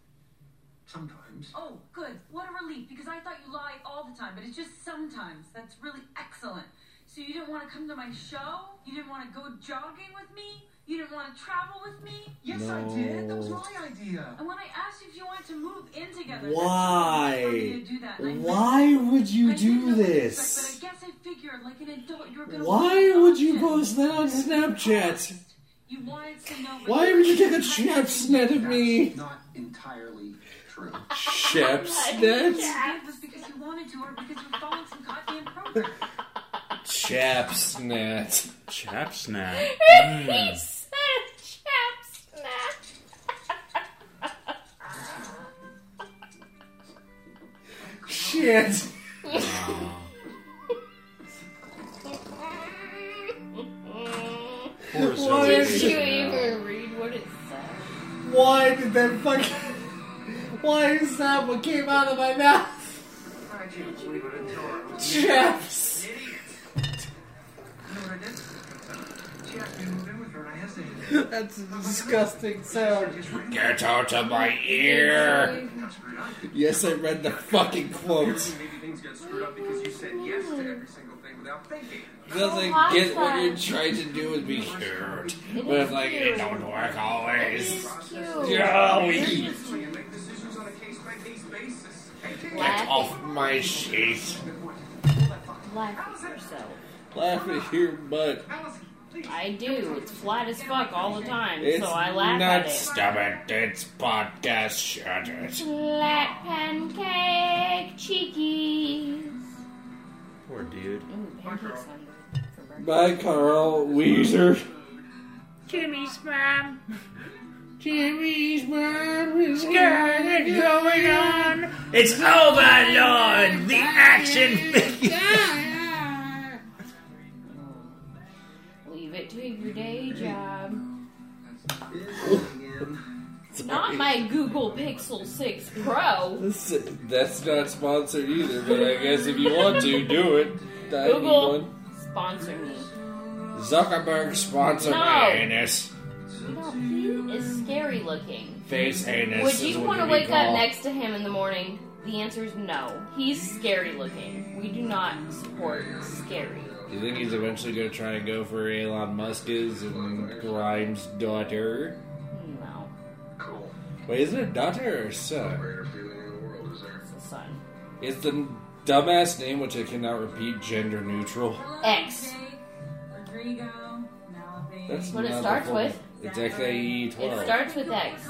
Sometimes. Oh, good. What a relief, because I thought you lied all the time, but it's just sometimes. That's really excellent. So you didn't want to come to my show? You didn't want to go jogging with me? You didn't want to travel with me? Yes, I did. That was my idea. And when I asked you if you wanted to move in together, Why? that's when you to do that, and I would you I didn't do know what to this? expect, But I guess I figured, like an adult, you were gonna. Why would you post that on Snapchat? You wanted to know. Why would you take a couldn't. snap snap of me? Not entirely true. Shep You snap? did was because you wanted to, or because you're following some goddamn program. Chap snap. Chap snap. (laughs) Mm. He said chap Shit. Poor Why Did you even read what it said? Why did that fucking. Why is that what came out of my mouth? I can't believe it until I was Chaps. You know what I did? She asked me to move in with her, and I hesitated. (laughs) That's a disgusting sound. Get out of my ear. Yes, I read the fucking quote. Maybe things got screwed up because you said yes to every single thing without thinking. Doesn't Oh, get what you're trying to do with me cute. It But is like, cute. it don't work always. Cute. Joey! So you make decisions on a case-by-case basis. Get off my sheet. Laugh at yourself. Laugh at your butt. I do. It's flat as fuck all the time, It's so I laugh not at it. Stop it. It's podcast. Shut it. Flat pancake cheekies. Poor dude. Ooh, pancakes sound good for breakfast. Bye, Carl Wheezer. Jimmy's mom. (laughs) Jimmy's mom is got it going on. It's Overlord, the action figure. Not my Google Pixel 6 Pro. That's not sponsored either, but I guess if you want to, do it. I need Google, one. sponsor me. Zuckerberg sponsor No. my anus. No, he is scary looking. Face anus. Would you want to wake up next to him in the morning? The answer is no. He's scary looking. We do not support scary. Do you think he's eventually going to try and go for Elon Musk's and Grimes' daughter? No, Wait, is it a daughter or a son? it's the son. Is the dumbass name, which I cannot repeat, gender neutral? X. That's What it not the starts full- with? It's XAE 12. It starts with X.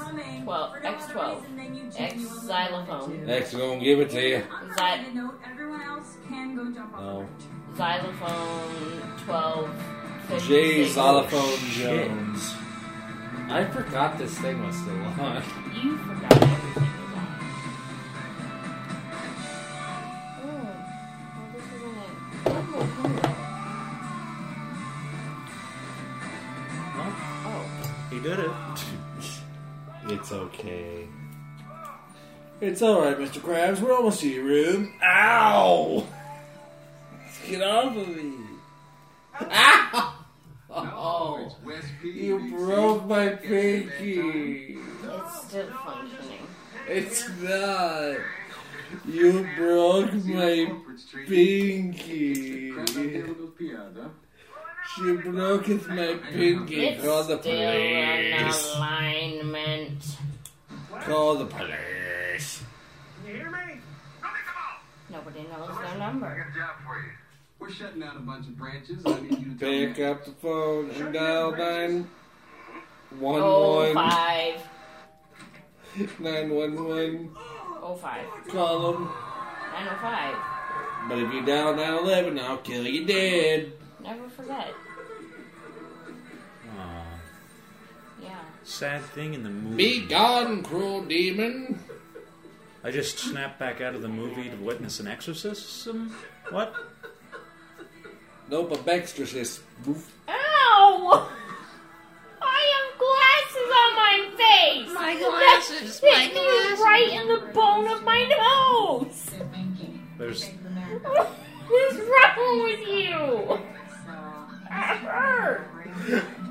12. X12. X xylophone. X gonna give it to you. Zy- note, everyone else can go jump off. No. xylophone 12. J 56. Xylophone shit. Jones. I forgot this thing was still on. You forgot everything was on. Oh, well, this isn't it. Oh. Oh. He did it. (laughs) It's okay. It's alright, Mr. Krabs. We're almost to your room. Ow! Get off of me. Ow! Oh, you broke my pinky. It's still functioning. It's not. You broke my pinky. She broke it my pinky. It's Call the still an police. alignment. Call the police. Can you hear me? Nobody knows their number. We're shutting down a bunch of branches. I need you to tell Pick me. up the phone and dial nine one Oh one five. nine one one. Oh five. Call them. Nine oh five. But if you dial nine eleven, I'll kill you dead. Never forget. Aw. Yeah. Sad thing in the movie. Be gone, cruel demon. I just snapped back out of the movie to witness an exorcism. What? Nope, a Baxtersis. Boof. Ow! I have glasses on my face. My That glasses, hit my me glasses. right in the bone of my nose. There's What's wrong with you? That hurt.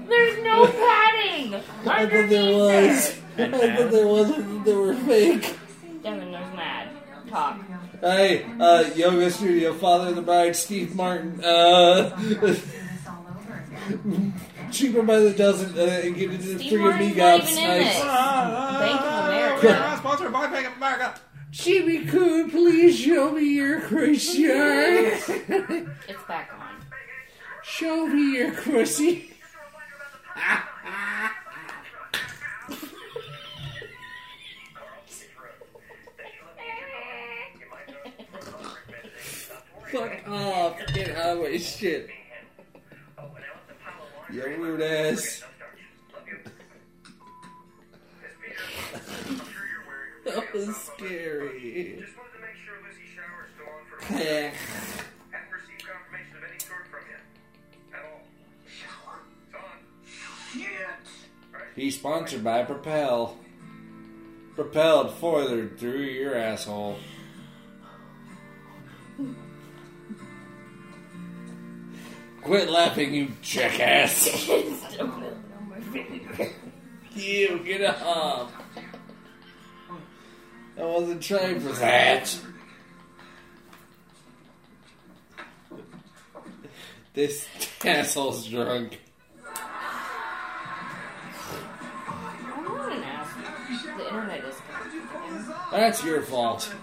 There's no (laughs) padding. I'm thought there was. I thought there was. I thought they were fake. Devin, there's mad. Talk. Hey, uh, yoga studio, father of the bride, Steve Martin. Uh, (laughs) cheaper by the dozen. Uh, and get into the Steve free Martin's amigo. not even in Nice. this. Bank of America. Sponsored by Bank of America. Jimmy Coon, please show me your Christian. It's back on. show me your Chrissy. Out shit. You rude ass. (laughs) that was scary. Yeah. (laughs) He's sponsored by Propel. Propelled further through your asshole. Quit laughing, you jackass. (laughs) you, get up. I wasn't trying for that. This asshole's drunk. I'm not an asshole. The internet is That's your fault.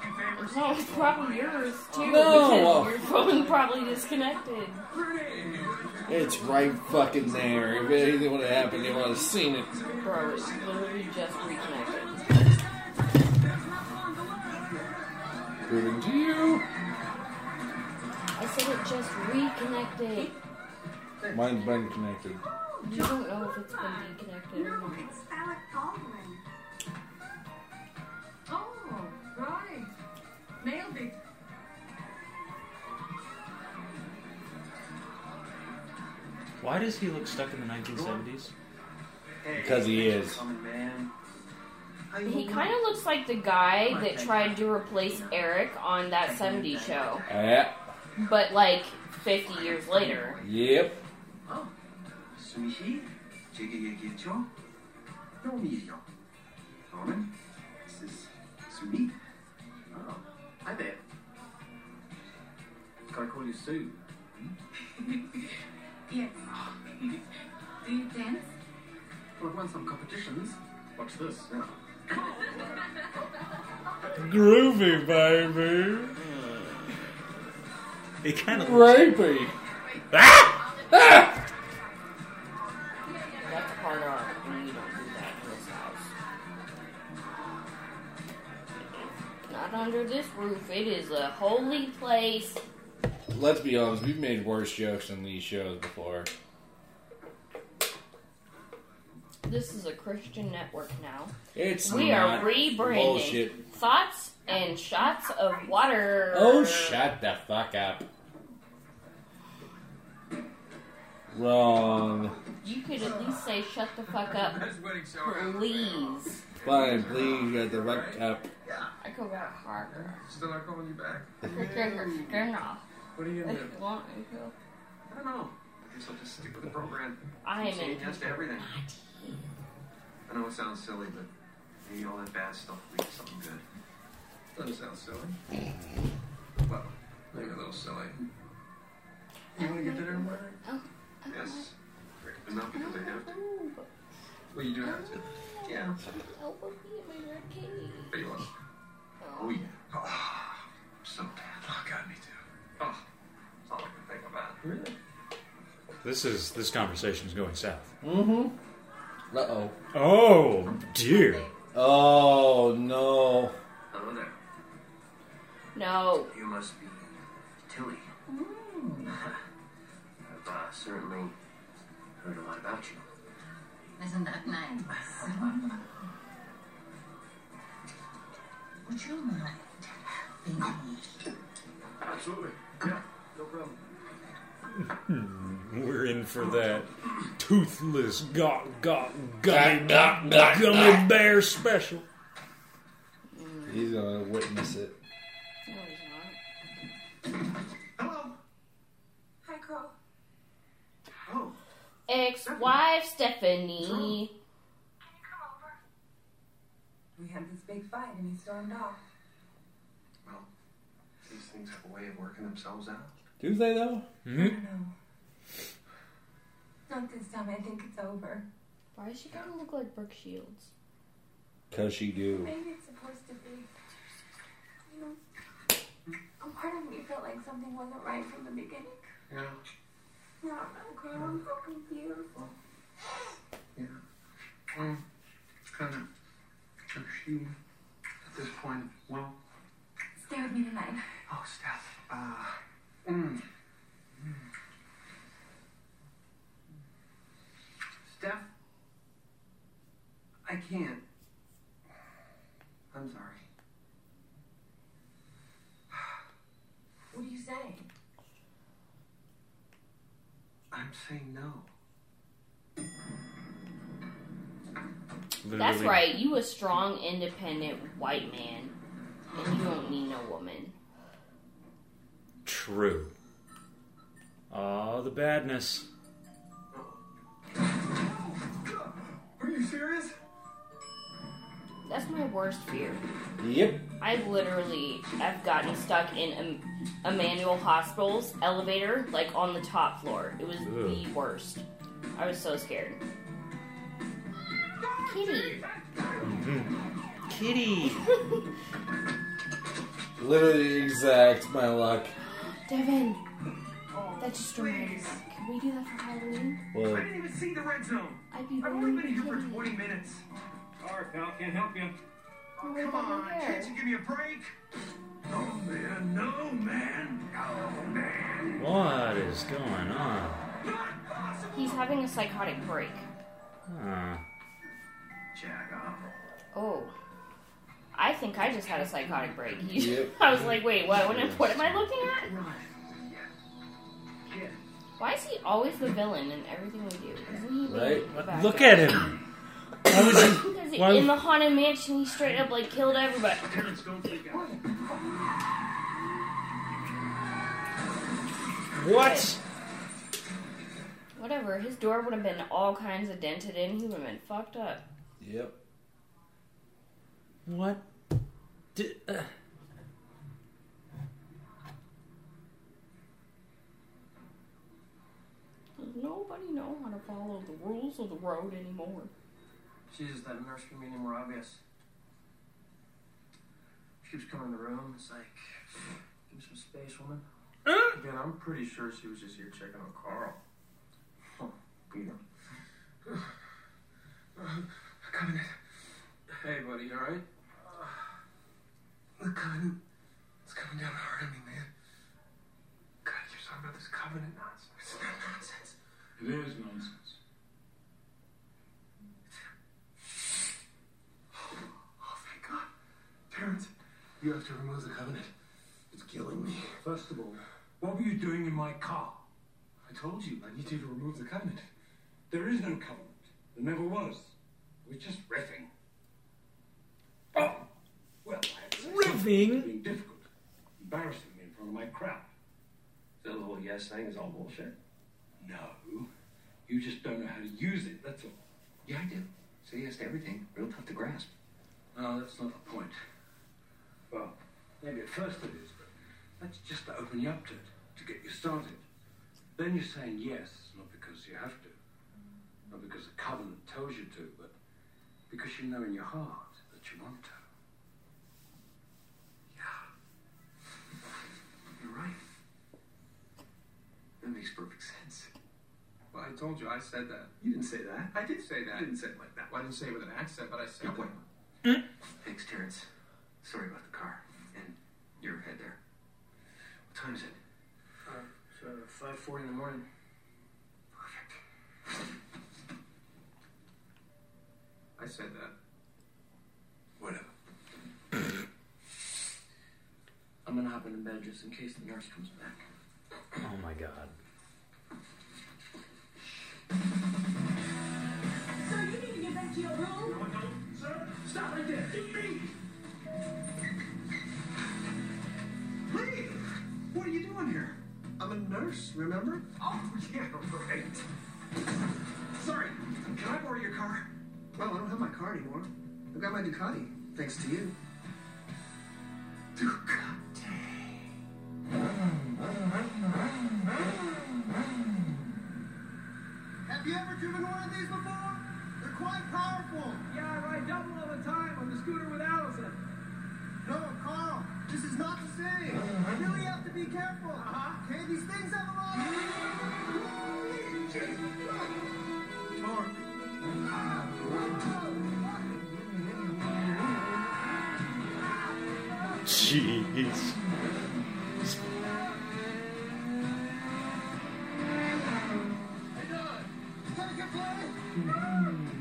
No, it's probably yours too. No. Because your phone probably disconnected. It's right fucking there. If anything would have happened, you would have seen it. Bro, it's literally just reconnected. Proving to you. I said it just reconnected. Mine's been connected. You don't know if it's been deconnected or not. Nailed it. Why does he look stuck in the 1970s? Because he is. He kind of looks like the guy that tried to replace Eric on that 70s show, Yeah. but like 50 years later. Yep. Hi there. Can I call you Sue? (laughs) Yes. Do you dance? Well, I've won some competitions. Watch this. (laughs) Groovy, baby. It kind of Rapey. That's a hard R, Not under this roof. It is a holy place. Let's be honest, we've made worse jokes in these shows before. This is a Christian network now. It's we not are rebranding. bullshit. Thoughts and shots of water. Oh, shut the fuck up. Wrong. You could at least say shut the fuck up, please. Fine, please, shut the fuck up. I go back harder. Still not calling you back? Off. What are you gonna If do? you want me to. I don't know. I guess I'll just stick with the program. I am in yes to everything. I know it sounds silly, but maybe all that bad stuff leads to something good. Doesn't sound silly. Well, maybe a little silly. You want to get dinner tomorrow? Oh. Yes. But not because I have to. Oh. Well, you do have to. Yeah. Help me at my red kitty. But you want Oh, yeah. Oh, so bad. Oh, God, me too. Oh, it's all I can think about. Really? This is this conversation is going south. Mm-hmm. Uh oh. Oh dear. Oh no. Hello there. No. You must be Tilly. (laughs) I've uh, certainly heard a lot about you. Isn't that nice? Would you mind helping me? Absolutely. Yeah, no problem. Hmm, We're in for that toothless got got Got, gummy got, got, gummy got. bear special. He's gonna witness it. Ex-wife mm-hmm. Stephanie. Can you come over? We had this big fight and he stormed off. Well, these things have a way of working themselves out. Do they though? Hmm? I don't know. Not this time. I think it's over. Why is she gonna look like Brooke Shields? Cause she do. Maybe it's supposed to be. You know, a part of me felt like something wasn't right from the beginning. Yeah. No, I'm. I'm so confused. Yeah. Um, kind of. She, at this point, well, Stay with me tonight. oh, Steph. Uh, mm. Steph, I can't. I'm sorry. What are you saying? I'm saying no. That's right. You a strong, independent white man, and you don't need no woman. True. Oh, the badness. Are you serious? That's my worst fear. Yep. I've literally I've gotten stuck in a, manual Hospital's elevator, like on the top floor. It was the worst. I was so scared. Kitty. Mm-hmm. Kitty. (laughs) Literally exact my luck. (gasps) Devin. That just reminded me. Can we do that for Halloween? Well, I didn't even see the red zone. I'd be I've only been here for 20 minutes. Sorry, pal. Can't help you. Oh, What come on. Can't you give me a break? No, man. No, man. No, man. What is going on? He's having a psychotic break. Huh. Jack off. Oh. I think I just had a psychotic break. (laughs) Yep. I was like, wait, what? What am, what am I looking at? Why is he always the villain in everything we do? Isn't he Right? Look at him. Why would you? Why- in the haunted mansion, he straight up like killed everybody. Terrence, don't freak out. What? Whatever. His door would have been all kinds of dented in. He would have been fucked up. Yep. What? Did, uh, Does nobody know how to follow the rules of the road anymore? Jesus, that nurse can be any more obvious. She keeps coming in the room. It's like, give me some space, woman. Again, I'm pretty sure she was just here checking on Carl. Huh, Peter. Covenant. Hey, buddy, you alright? The covenant. It's coming down hard on me, man. God, you're talking about this covenant nonsense. It's not nonsense. It is nonsense. Oh, thank God. Terrence, you have to remove the covenant. It's killing me. First of all, what were you doing in my car? I told you, I need you to remove the covenant. There is no covenant. There never was. We're just riffing. Oh! Well, I have to say Riffing? Being difficult. Embarrassing me in front of my crowd. So the whole yes thing is all bullshit? No. You just don't know how to use it, that's all. Yeah, I do. Say yes to everything. Real tough to grasp. No, that's not the point. Well, maybe at first it is, but that's just to open you up to it, to get you started. Then you're saying yes, not because you have to, not because the covenant tells you to, but because you know in your heart that you want to. Yeah. You're right. That makes perfect sense. Well, I told you, I said that. You didn't say that. I did say that. I didn't say it like that. Well, I didn't say it with an accent, but I said that. Hmm? Thanks, Terrence. Sorry about the car. And your head there. What time is it? Uh, it's uh, 5.40 in the morning. Perfect. I said that. Whatever. (coughs) I'm gonna hop into bed just in case the nurse comes back. oh my god. Sir, you need to get back to your room. No, no, sir, stop right there. Leave! Leave! What are you doing here? I'm a nurse, remember? Oh, (laughs) yeah, right. Sorry, can I borrow your car? Well, I don't have my car anymore. I've got my Ducati. Thanks to you. Ducati! Have you ever driven one of these before? They're quite powerful. Yeah, I ride double all the time on the scooter with Allison. No, Carl, this is not the same. You really have to be careful. Uh-huh. Okay, these things have a lot of... Jeez.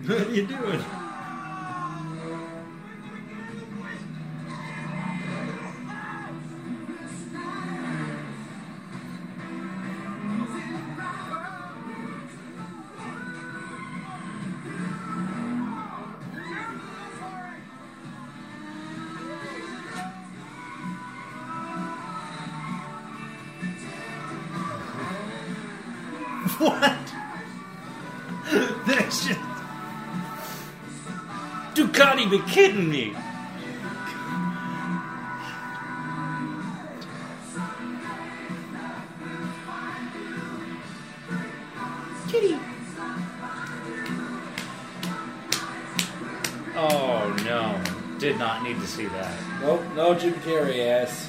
What are you doing? (laughs) What? That's just. Ducati be kidding me. Kitty. Oh no. Did not need to see that. Nope, no Jim Carrey ass.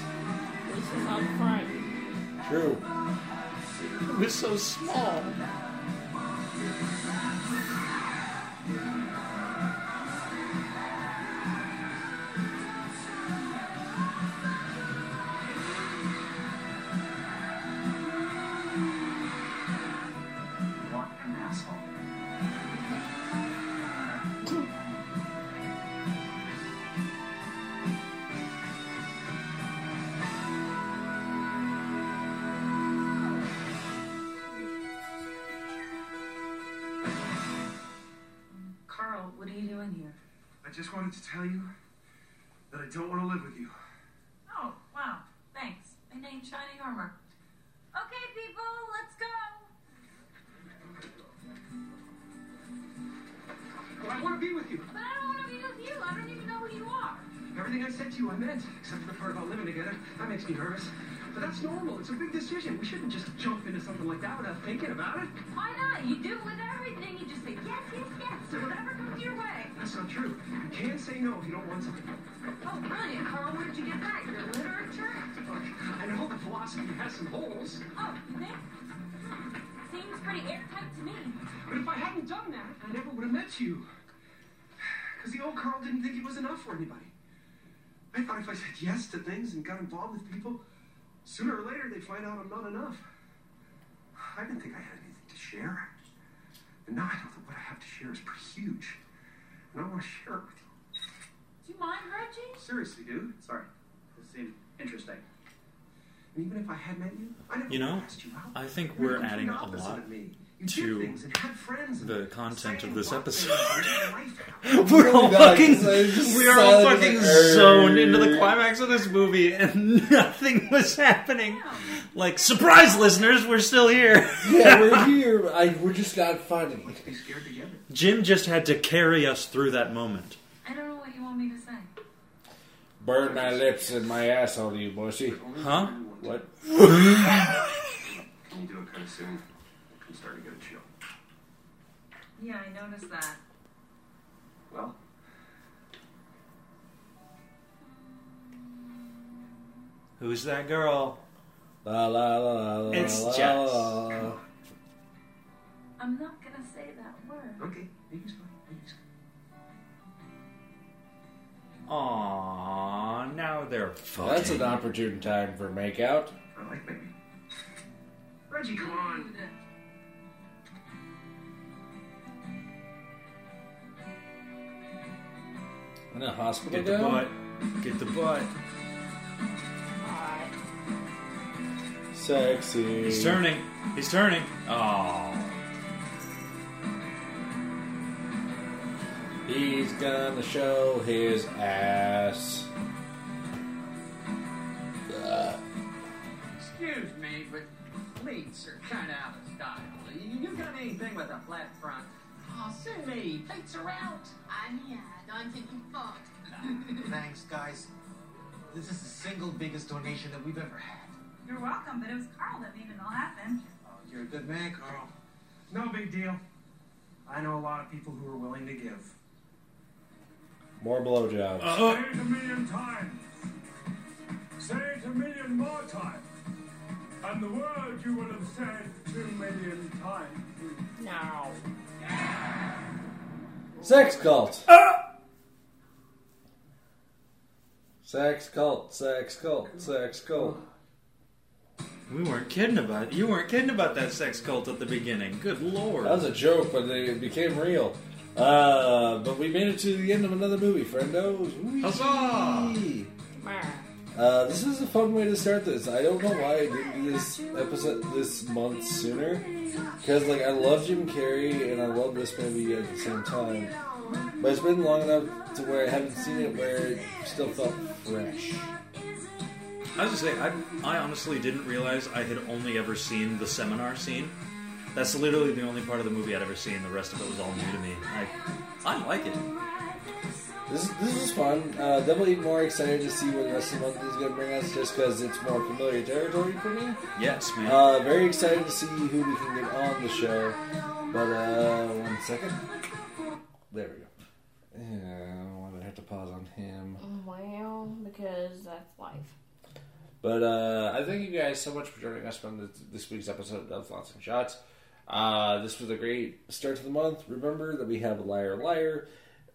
Just wanted to tell you that I don't want to live with you. Oh, wow. Thanks. My name's Shiny Armor. Okay, people, let's go. I want to be with you. But I don't want to be with you. I don't even know who you are. Everything I said to you, I meant, except for the part about living together. That makes me nervous. But that's normal. It's a big decision. We shouldn't just jump into something like that without thinking about it. Why not? You do it with everything. True. You can't say no if you don't want something. Oh, brilliant, Carl. Where did you get that? Your literature? Look, I know the philosophy has some holes, Oh, you think? Hmm. Seems pretty airtight to me. but if I hadn't done that, I never would have met you. Because the old Carl didn't think it was enough for anybody. I thought if I said yes to things and got involved with people, sooner or later they'd find out I'm not enough. I didn't think I had anything to share. And now I know that what I have to share is pretty huge. And I want to share it with you. Do you mind, Reggie? Seriously, dude. Sorry. This seemed interesting. And even if I had met you, I never You know, would have asked you out. I think You're we're adding a lot of me. You did to things friends the content of this episode. bands and life. (laughs) We're all Really not, fucking, 'cause I was just we are all fucking zoned into the climax of this movie, and (laughs) nothing was happening. Like, surprise, listeners, we're still here. Yeah, we're (laughs) here. I, we're just not funny. Let's be scared together. Jim just had to carry us through that moment. I don't know what you want me to say. Burn my lips and my asshole, you bussy. Huh? What? Can you do it kind of soon? I'm starting to get a chill. Yeah, I noticed that. Well, Who's that girl? La la la la la. It's la, Jess. la, la. I'm not gonna say that word. okay. Maybe it's fine. Maybe it's fine. Aww, now they're fucking. That's an opportune time for makeout. I like maybe. Reggie, come on. In a hospital Get the gown? butt. Get the butt. Sexy. He's turning. He's turning. Oh. He's gonna show his ass. Ugh. Excuse me, but pleats are kind of out of style. You got anything with a flat front? Oh, Sumi, plates are out. Anya, don't get you fucked. Thanks, guys. This is the single biggest donation that we've ever had. You're welcome, but it was Carl that made it all happen. Oh, you're a good man, Carl. No big deal. I know a lot of people who are willing to give. More blowjobs. Uh, Say it a million times. Say it a million more times. And the word you will have said two million times. Now. Sex cult. Sex cult. Sex cult. Sex cult. we weren't kidding about you weren't kidding about that sex cult at the beginning. Good lord. That was a joke, but it became real. Uh, but we made it to the end of another movie, friendos. Whee! Huzzah! Uh, this is a fun way to start this. I don't know why I didn't do this episode this month sooner. Because, like, I love Jim Carrey and I love this movie at the same time. But it's been long enough to where I haven't seen it where it still felt fresh. I was gonna say, I, I honestly didn't realize I had only ever seen the seminar scene. That's literally the only part of the movie I'd ever seen. The rest of it was all new to me. I, I like it. This this is fun. Uh, definitely more excited to see what the rest of the month is going to bring us, just because it's more familiar territory for me. Yes, man. Uh, very excited to see who we can get on the show. But uh, one second. There we go. Yeah, I have to pause on him? Because that's life. But uh, I thank you guys so much for joining us on this, week's episode of Thoughts and Shots. Uh, this was a great start to the month. Remember that we have Liar Liar,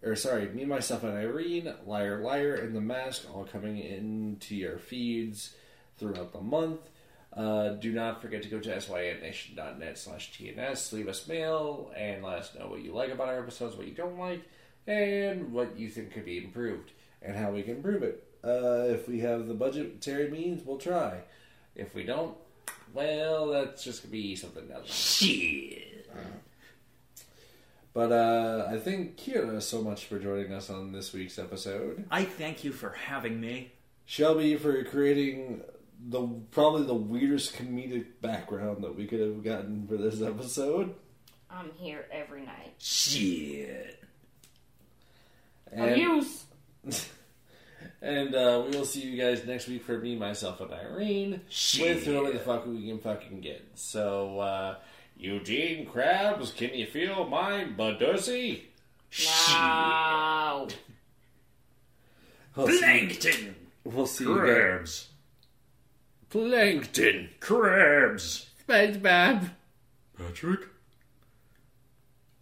or sorry, Me, Myself, and Irene, Liar Liar, and The Mask all coming into your feeds throughout the month. Uh, do not forget to go to synnation.net slash TNS, leave us mail, and let us know what you like about our episodes, what you don't like, and what you think could be improved, and how we can improve it. Uh, if we have the budgetary means, we'll try. If we don't, well, that's just gonna be something else. Shit. But uh, I thank Kira so much for joining us on this week's episode. I thank you for having me. Shelby for creating the probably the weirdest comedic background that we could have gotten for this episode. I'm here every night. Shit. Abuse. (laughs) And uh, we will see you guys next week for me, myself, and Irene Shit. with whoever the fuck we can fucking get. So, uh, Eugene Krabs, can you feel my budussy? No. We'll Plankton. We'll see you guys. Krabs. Plankton. Krabs. SpongeBob. Patrick.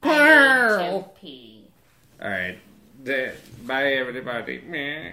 Pearl. All right. Bye, everybody. Meh.